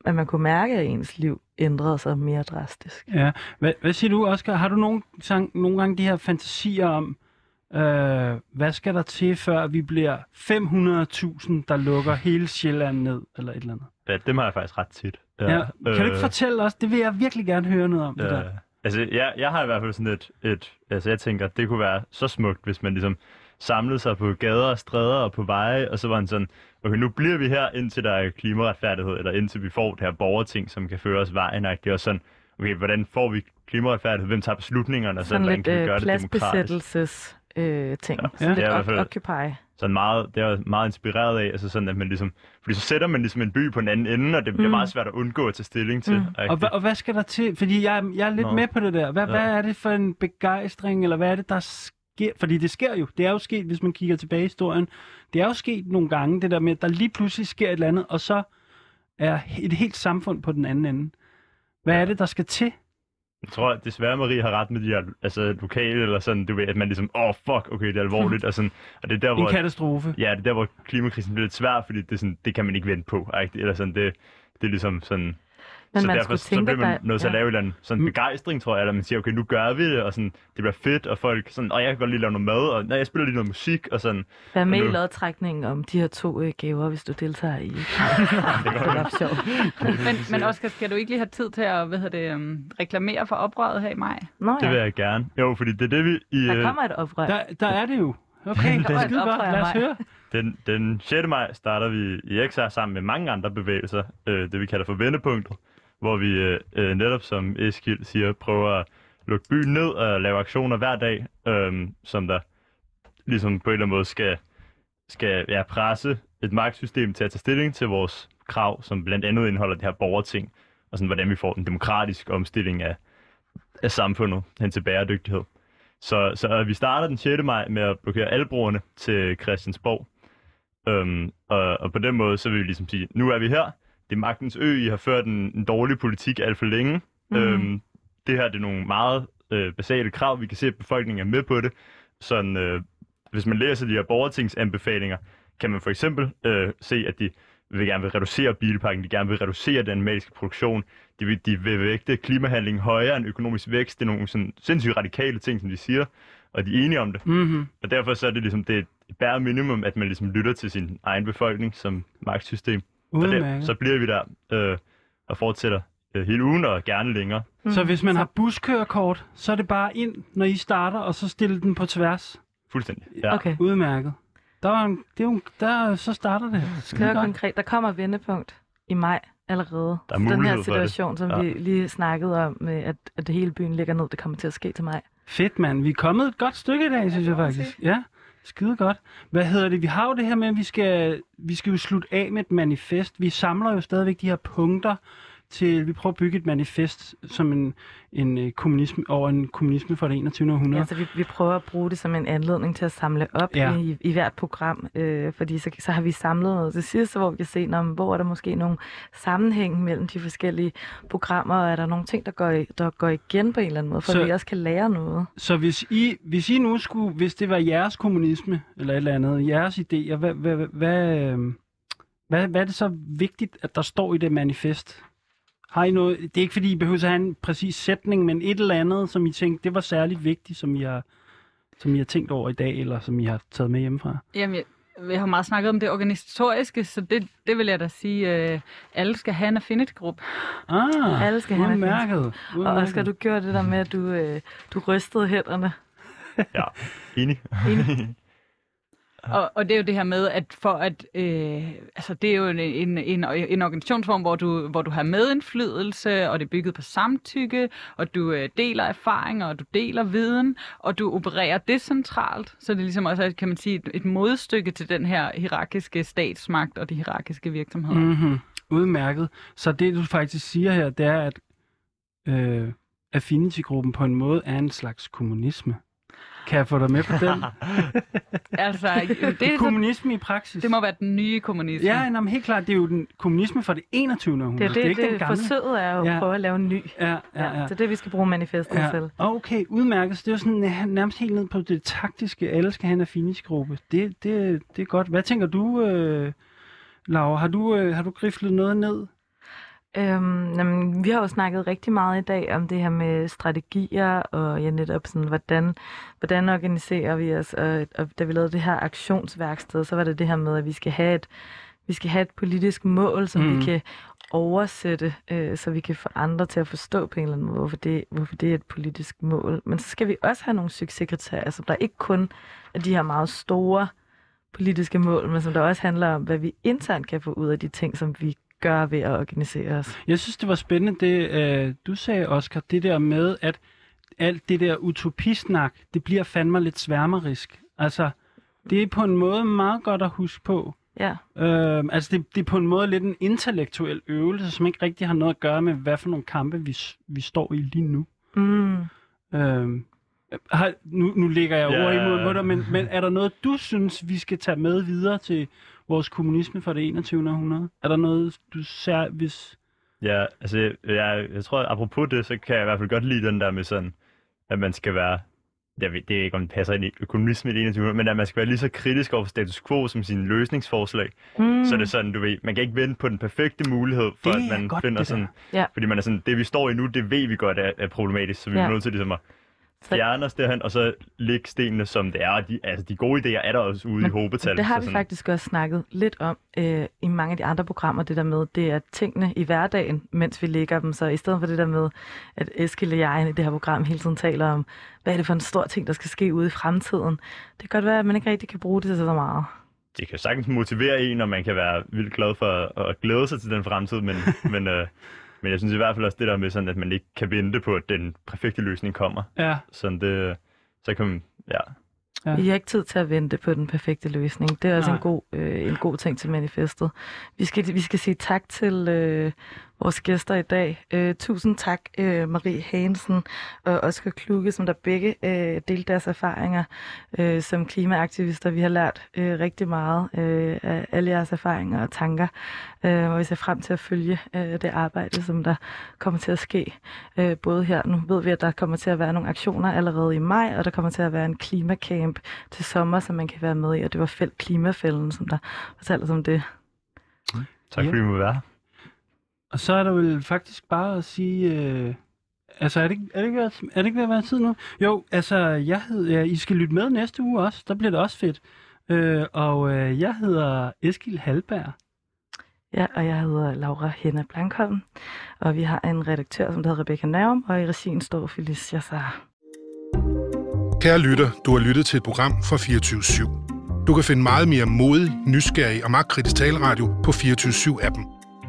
at man kunne mærke, at ens liv ændrede sig mere drastisk. Ja. Hvad, hvad siger du, Oscar? Har du nogle, nogle gange de her fantasier om, øh, hvad skal der til, før vi bliver 500.000, der lukker hele Sjælland ned, eller et eller andet? Ja, dem har jeg faktisk ret tit. Ja. ja. Kan du ikke fortælle os? Det vil jeg virkelig gerne høre noget om, det der. Ja. Altså, jeg, jeg har i hvert fald sådan et, et... Altså, jeg tænker, det kunne være så smukt, hvis man ligesom samlede sig på gader og stræder og på veje, og så var han sådan, okay, nu bliver vi her, indtil der er klimaretfærdighed, eller indtil vi får det her borgerting, som kan føre os vejen, og det er sådan, okay, hvordan får vi klimaretfærdighed? Hvem tager beslutningerne? Og Sådan hvordan lidt kan vi øh, gøre det demokratisk? Øh, ting. Ja. Sådan Ja. lidt Det er i hvert op- fald- Occupy. sådan meget, det er meget inspireret af, altså sådan, at man ligesom, fordi så sætter man ligesom en by på en anden ende, og det bliver Mm. meget svært at undgå at tage stilling til. Mm. Og, hva, og hvad skal der til? Fordi jeg, er- jeg er lidt Nå. med på det der. Hvad, Ja. hvad er det for en begejstring, eller hvad er det, der sker? Fordi det sker jo. Det er jo sket, hvis man kigger tilbage i historien. Det er jo sket nogle gange, det der med, at der lige pludselig sker et eller andet, og så er et helt samfund på den anden ende. Hvad Ja. er det, der skal til? Jeg tror at desværre, Marie har ret med de her altså, lokale, eller sådan, du ved, at man ligesom, åh, oh, fuck, okay, det er alvorligt, og sådan, og det er der, En hvor, katastrofe. ja, det er der, hvor klimakrisen bliver lidt svær, fordi det, sådan, det kan man ikke vente på, ikke? eller sådan, det, det er ligesom sådan, Men så man derfor skulle så tænke, bliver man nødt til at ja. lave en sådan Mm. begejstring, tror jeg, eller man siger, okay, nu gør vi det, og sådan, det bliver fedt, og folk sådan, og jeg kan godt lige lave noget mad, og nej, jeg spiller lige noget musik, og sådan, Vær med i lodtrækningen om de her to øh, gaver, hvis du deltager i. <laughs> <laughs> det er sjovt. <laughs> men, men Oscar, skal du ikke lige have tid til at hvad hedder det, um, reklamere for oprøret her i maj? Nå det vil ja, jeg gerne. Jo, fordi det er det, vi i, der øh, kommer et oprør. Der, der er det jo. Okay, det er skide godt. Lad os høre. Den, den 6. maj starter vi i XR sammen med mange andre bevægelser, øh, det vi kalder for vendepunktet, hvor vi øh, netop, som Eskild siger, prøver at lukke byen ned og lave aktioner hver dag, øh, som der ligesom på en eller anden måde skal, skal ja, presse et magtsystem til at tage stilling til vores krav, som blandt andet indeholder det her borgerting, og sådan, hvordan vi får den demokratiske omstilling af, af samfundet hen til bæredygtighed. Så, så vi starter den 6. maj med at blokere alle broerne til Christiansborg. Øhm, og, og på den måde, så vil vi ligesom sige, nu er vi her. Det er magtens ø, I har ført en, en dårlig politik alt for længe. Mm. Øhm, det her det er nogle meget øh, basale krav. Vi kan se, at befolkningen er med på det. Sådan, øh, hvis man læser de her borgertingsanbefalinger, kan man for eksempel øh, se, at de vil gerne vil reducere bilparken, de gerne vil reducere den animalske produktion, de vil, de vil vægte klimahandling højere end økonomisk vækst. Det er nogle sådan sindssygt radikale ting, som de siger, og de er enige om det. Mm-hmm. Og derfor så er det ligesom det er et bare minimum, at man ligesom lytter til sin egen befolkning som magtsystem. Udmærket. så bliver vi der øh, og fortsætter øh, hele ugen og gerne længere. Så hvis man har buskørekort, så er det bare ind, når I starter, og så stille den på tværs. Fuldstændig. Ja. Okay, Udmærket. Der er en, det er jo, der, så starter det. Skide konkret. Der kommer vendepunkt. i maj allerede. Der er Så den her situation, som Ja. vi lige snakkede om, med at, at det hele byen ligger ned, det kommer til at ske til mig. Fedt, mand. Vi er kommet et godt stykke i dag, synes jeg faktisk. Ja, skide godt. Hvad hedder det? Vi har jo det her med, at vi skal, vi skal jo slutte af med et manifest. Vi samler jo stadigvæk de her punkter til, vi prøver at bygge et manifest som en, en øh, kommunisme, over en kommunisme for det 21. århundrede. Altså, vi, vi prøver at bruge det som en anledning til at samle op Ja. ja. i, i hvert program, øh, fordi så, så har vi samlet noget til sidst, hvor vi kan se, når, hvor er der måske nogle sammenhæng mellem de forskellige programmer, og er der nogle ting, der går, i- der går igen på en eller anden måde, for Så- at vi også kan lære noget. Så hvis I, hvis I nu skulle, hvis det var jeres kommunisme, eller et eller andet, jeres idéer, hvad, hvad, hvad, hvad, hvad, hvad er det så vigtigt, at der står i det manifest? Har I noget, det er ikke fordi, I behøver at have en præcis sætning, men et eller andet, som I tænkte, det var særligt vigtigt, som I har, som I har tænkt over i dag, eller som I har taget med hjemmefra? Jamen, jeg, vi har meget snakket om det organisatoriske, så det, det vil jeg da sige, øh, alle skal have en affinity-gruppe. Ah, Alle skal have en udmærket. Og Oscar, du gjorde det der med, at du, øh, du rystede hænderne. Ja, enig. <laughs> Og, og det er jo det her med, at for at, øh, altså det er jo en, en, en, en organisationsform, hvor du, hvor du har medindflydelse, og det er bygget på samtykke, og du øh, deler erfaringer, og du deler viden, og du opererer decentralt. Så det er ligesom også, kan man sige, et, et modstykke til den her hierarkiske statsmagt og de hierarkiske virksomheder. Mm. Mm-hmm. Udmærket. Så det, du faktisk siger her, det er, at øh, Affinity-gruppen på en måde er en slags kommunisme. Kan jeg få dig med på den? <laughs> Altså, det, er så, kommunisme i praksis. det må være den nye kommunisme. Ja, nå, men helt klart, det er jo den kommunisme for det 21. århundrede. Det er det, ikke det, den det gamle. forsøget er jo Ja. at prøve at lave en ny. Ja, ja, ja. Så det er det, vi skal bruge manifestet ja. til. Okay, udmærket. Så det er jo sådan næ- nærmest helt ned på det taktiske. Alle skal have en Affinity-gruppe. Det, det, det er godt. Hvad tænker du, øh, Laura? Har du, øh, har du griflet noget ned? Øhm, jamen, vi har jo snakket rigtig meget i dag om det her med strategier, og ja, netop sådan, hvordan, hvordan organiserer vi os. Og, og da vi lavede det her aktionsværksted, så var det det her med, at vi skal have et, vi skal have et politisk mål, som mm. Vi kan oversætte, øh, så vi kan få andre til at forstå på en eller anden måde, hvorfor det, hvorfor det er et politisk mål. Men så skal vi også have nogle succeskriterier, som der ikke kun er de her meget store politiske mål, men som der også handler om, hvad vi internt kan få ud af de ting, som vi gør ved at organisere os. Jeg synes, det var spændende, det øh, du sagde, Oscar, det der med, at alt det der utopisnak, det bliver fandme lidt sværmerisk. Altså, det er på en måde meget godt at huske på. Ja. Øh, altså, det, det er på en måde lidt en intellektuel øvelse, som ikke rigtig har noget at gøre med, hvad for nogle kampe vi, vi står i lige nu. Mm. Øh, har, nu, nu lægger jeg Ja. ord i munden på dig, men, men er der noget, du synes, vi skal tage med videre til vores kommunisme for det 21. århundrede? Er der noget, du ser, hvis... Ja, altså, jeg, jeg, jeg tror, at apropos det, så kan jeg i hvert fald godt lide den der med sådan, at man skal være, jeg ved, det er ikke, om det passer ind i økonomisme i det 21. men at man skal være lige så kritisk over for status quo som sine løsningsforslag. Mm. Så er det sådan, du ved, man kan ikke vente på den perfekte mulighed, for Det at er man godt, finder sådan, Ja. fordi man er sådan, det vi står i nu, det ved vi godt er, er problematisk, så vi Ja. er nødt til ligesom at Så- fjerne os derhen, og så lægge stenene, som det er. Og de, altså, de gode idéer er der også ude Men i hobetal. Det har så vi sådan, faktisk også snakket lidt om øh, i mange af de andre programmer, det der med, det er tingene i hverdagen, mens vi lægger dem. Så i stedet for det der med, at Eskild og jeg i det her program hele tiden taler om, hvad er det for en stor ting, der skal ske ude i fremtiden. Det kan godt være, at man ikke rigtig kan bruge det til så meget. det kan sagtens motivere en, og man kan være vildt glad for at glæde sig til den fremtid, men, <laughs> men, øh, men jeg synes i hvert fald også det der med, sådan, at man ikke kan vente på, at den perfekte løsning kommer. Ja, Sådan det, så kan man, ja, Ja. Vi har ikke tid til at vente på den perfekte løsning. Det er også Nej. en god, øh, en god ting til manifestet. Vi skal, vi skal sige tak til øh, vores gæster i dag. Øh, tusind tak, øh, Marie Hansen og Oscar Kluge, som der begge øh, delte deres erfaringer øh, som klimaaktivister. Vi har lært øh, rigtig meget øh, af alle jeres erfaringer og tanker, øh, og vi ser frem til at følge øh, det arbejde, som der kommer til at ske. Øh, både her, nu ved vi, at der kommer til at være nogle aktioner allerede i maj, og der kommer til at være en klimakamp til sommer, som man kan være med i, og det var Fæld Klimafælden, som der fortalte os om det. tak Ja. fordi vi må være her. Og så er der vel faktisk bare at sige... Øh, altså, er det, ikke- er, det ikke, er det ikke ved at være tid nu? Jo, altså, jeg hed, ja, I skal lytte med næste uge også. Der bliver det også fedt. Øh, og øh, jeg hedder Eskil Halberg. Ja, og jeg hedder Laura Henna Blankholm, og vi har en redaktør, som hedder Rebecca Nærum, og i regien står Felice Jassar. Kære lytter, du har lyttet til et program fra 24 Du kan finde meget mere modig, nysgerrig og magtkritisk taleradio på 24 appen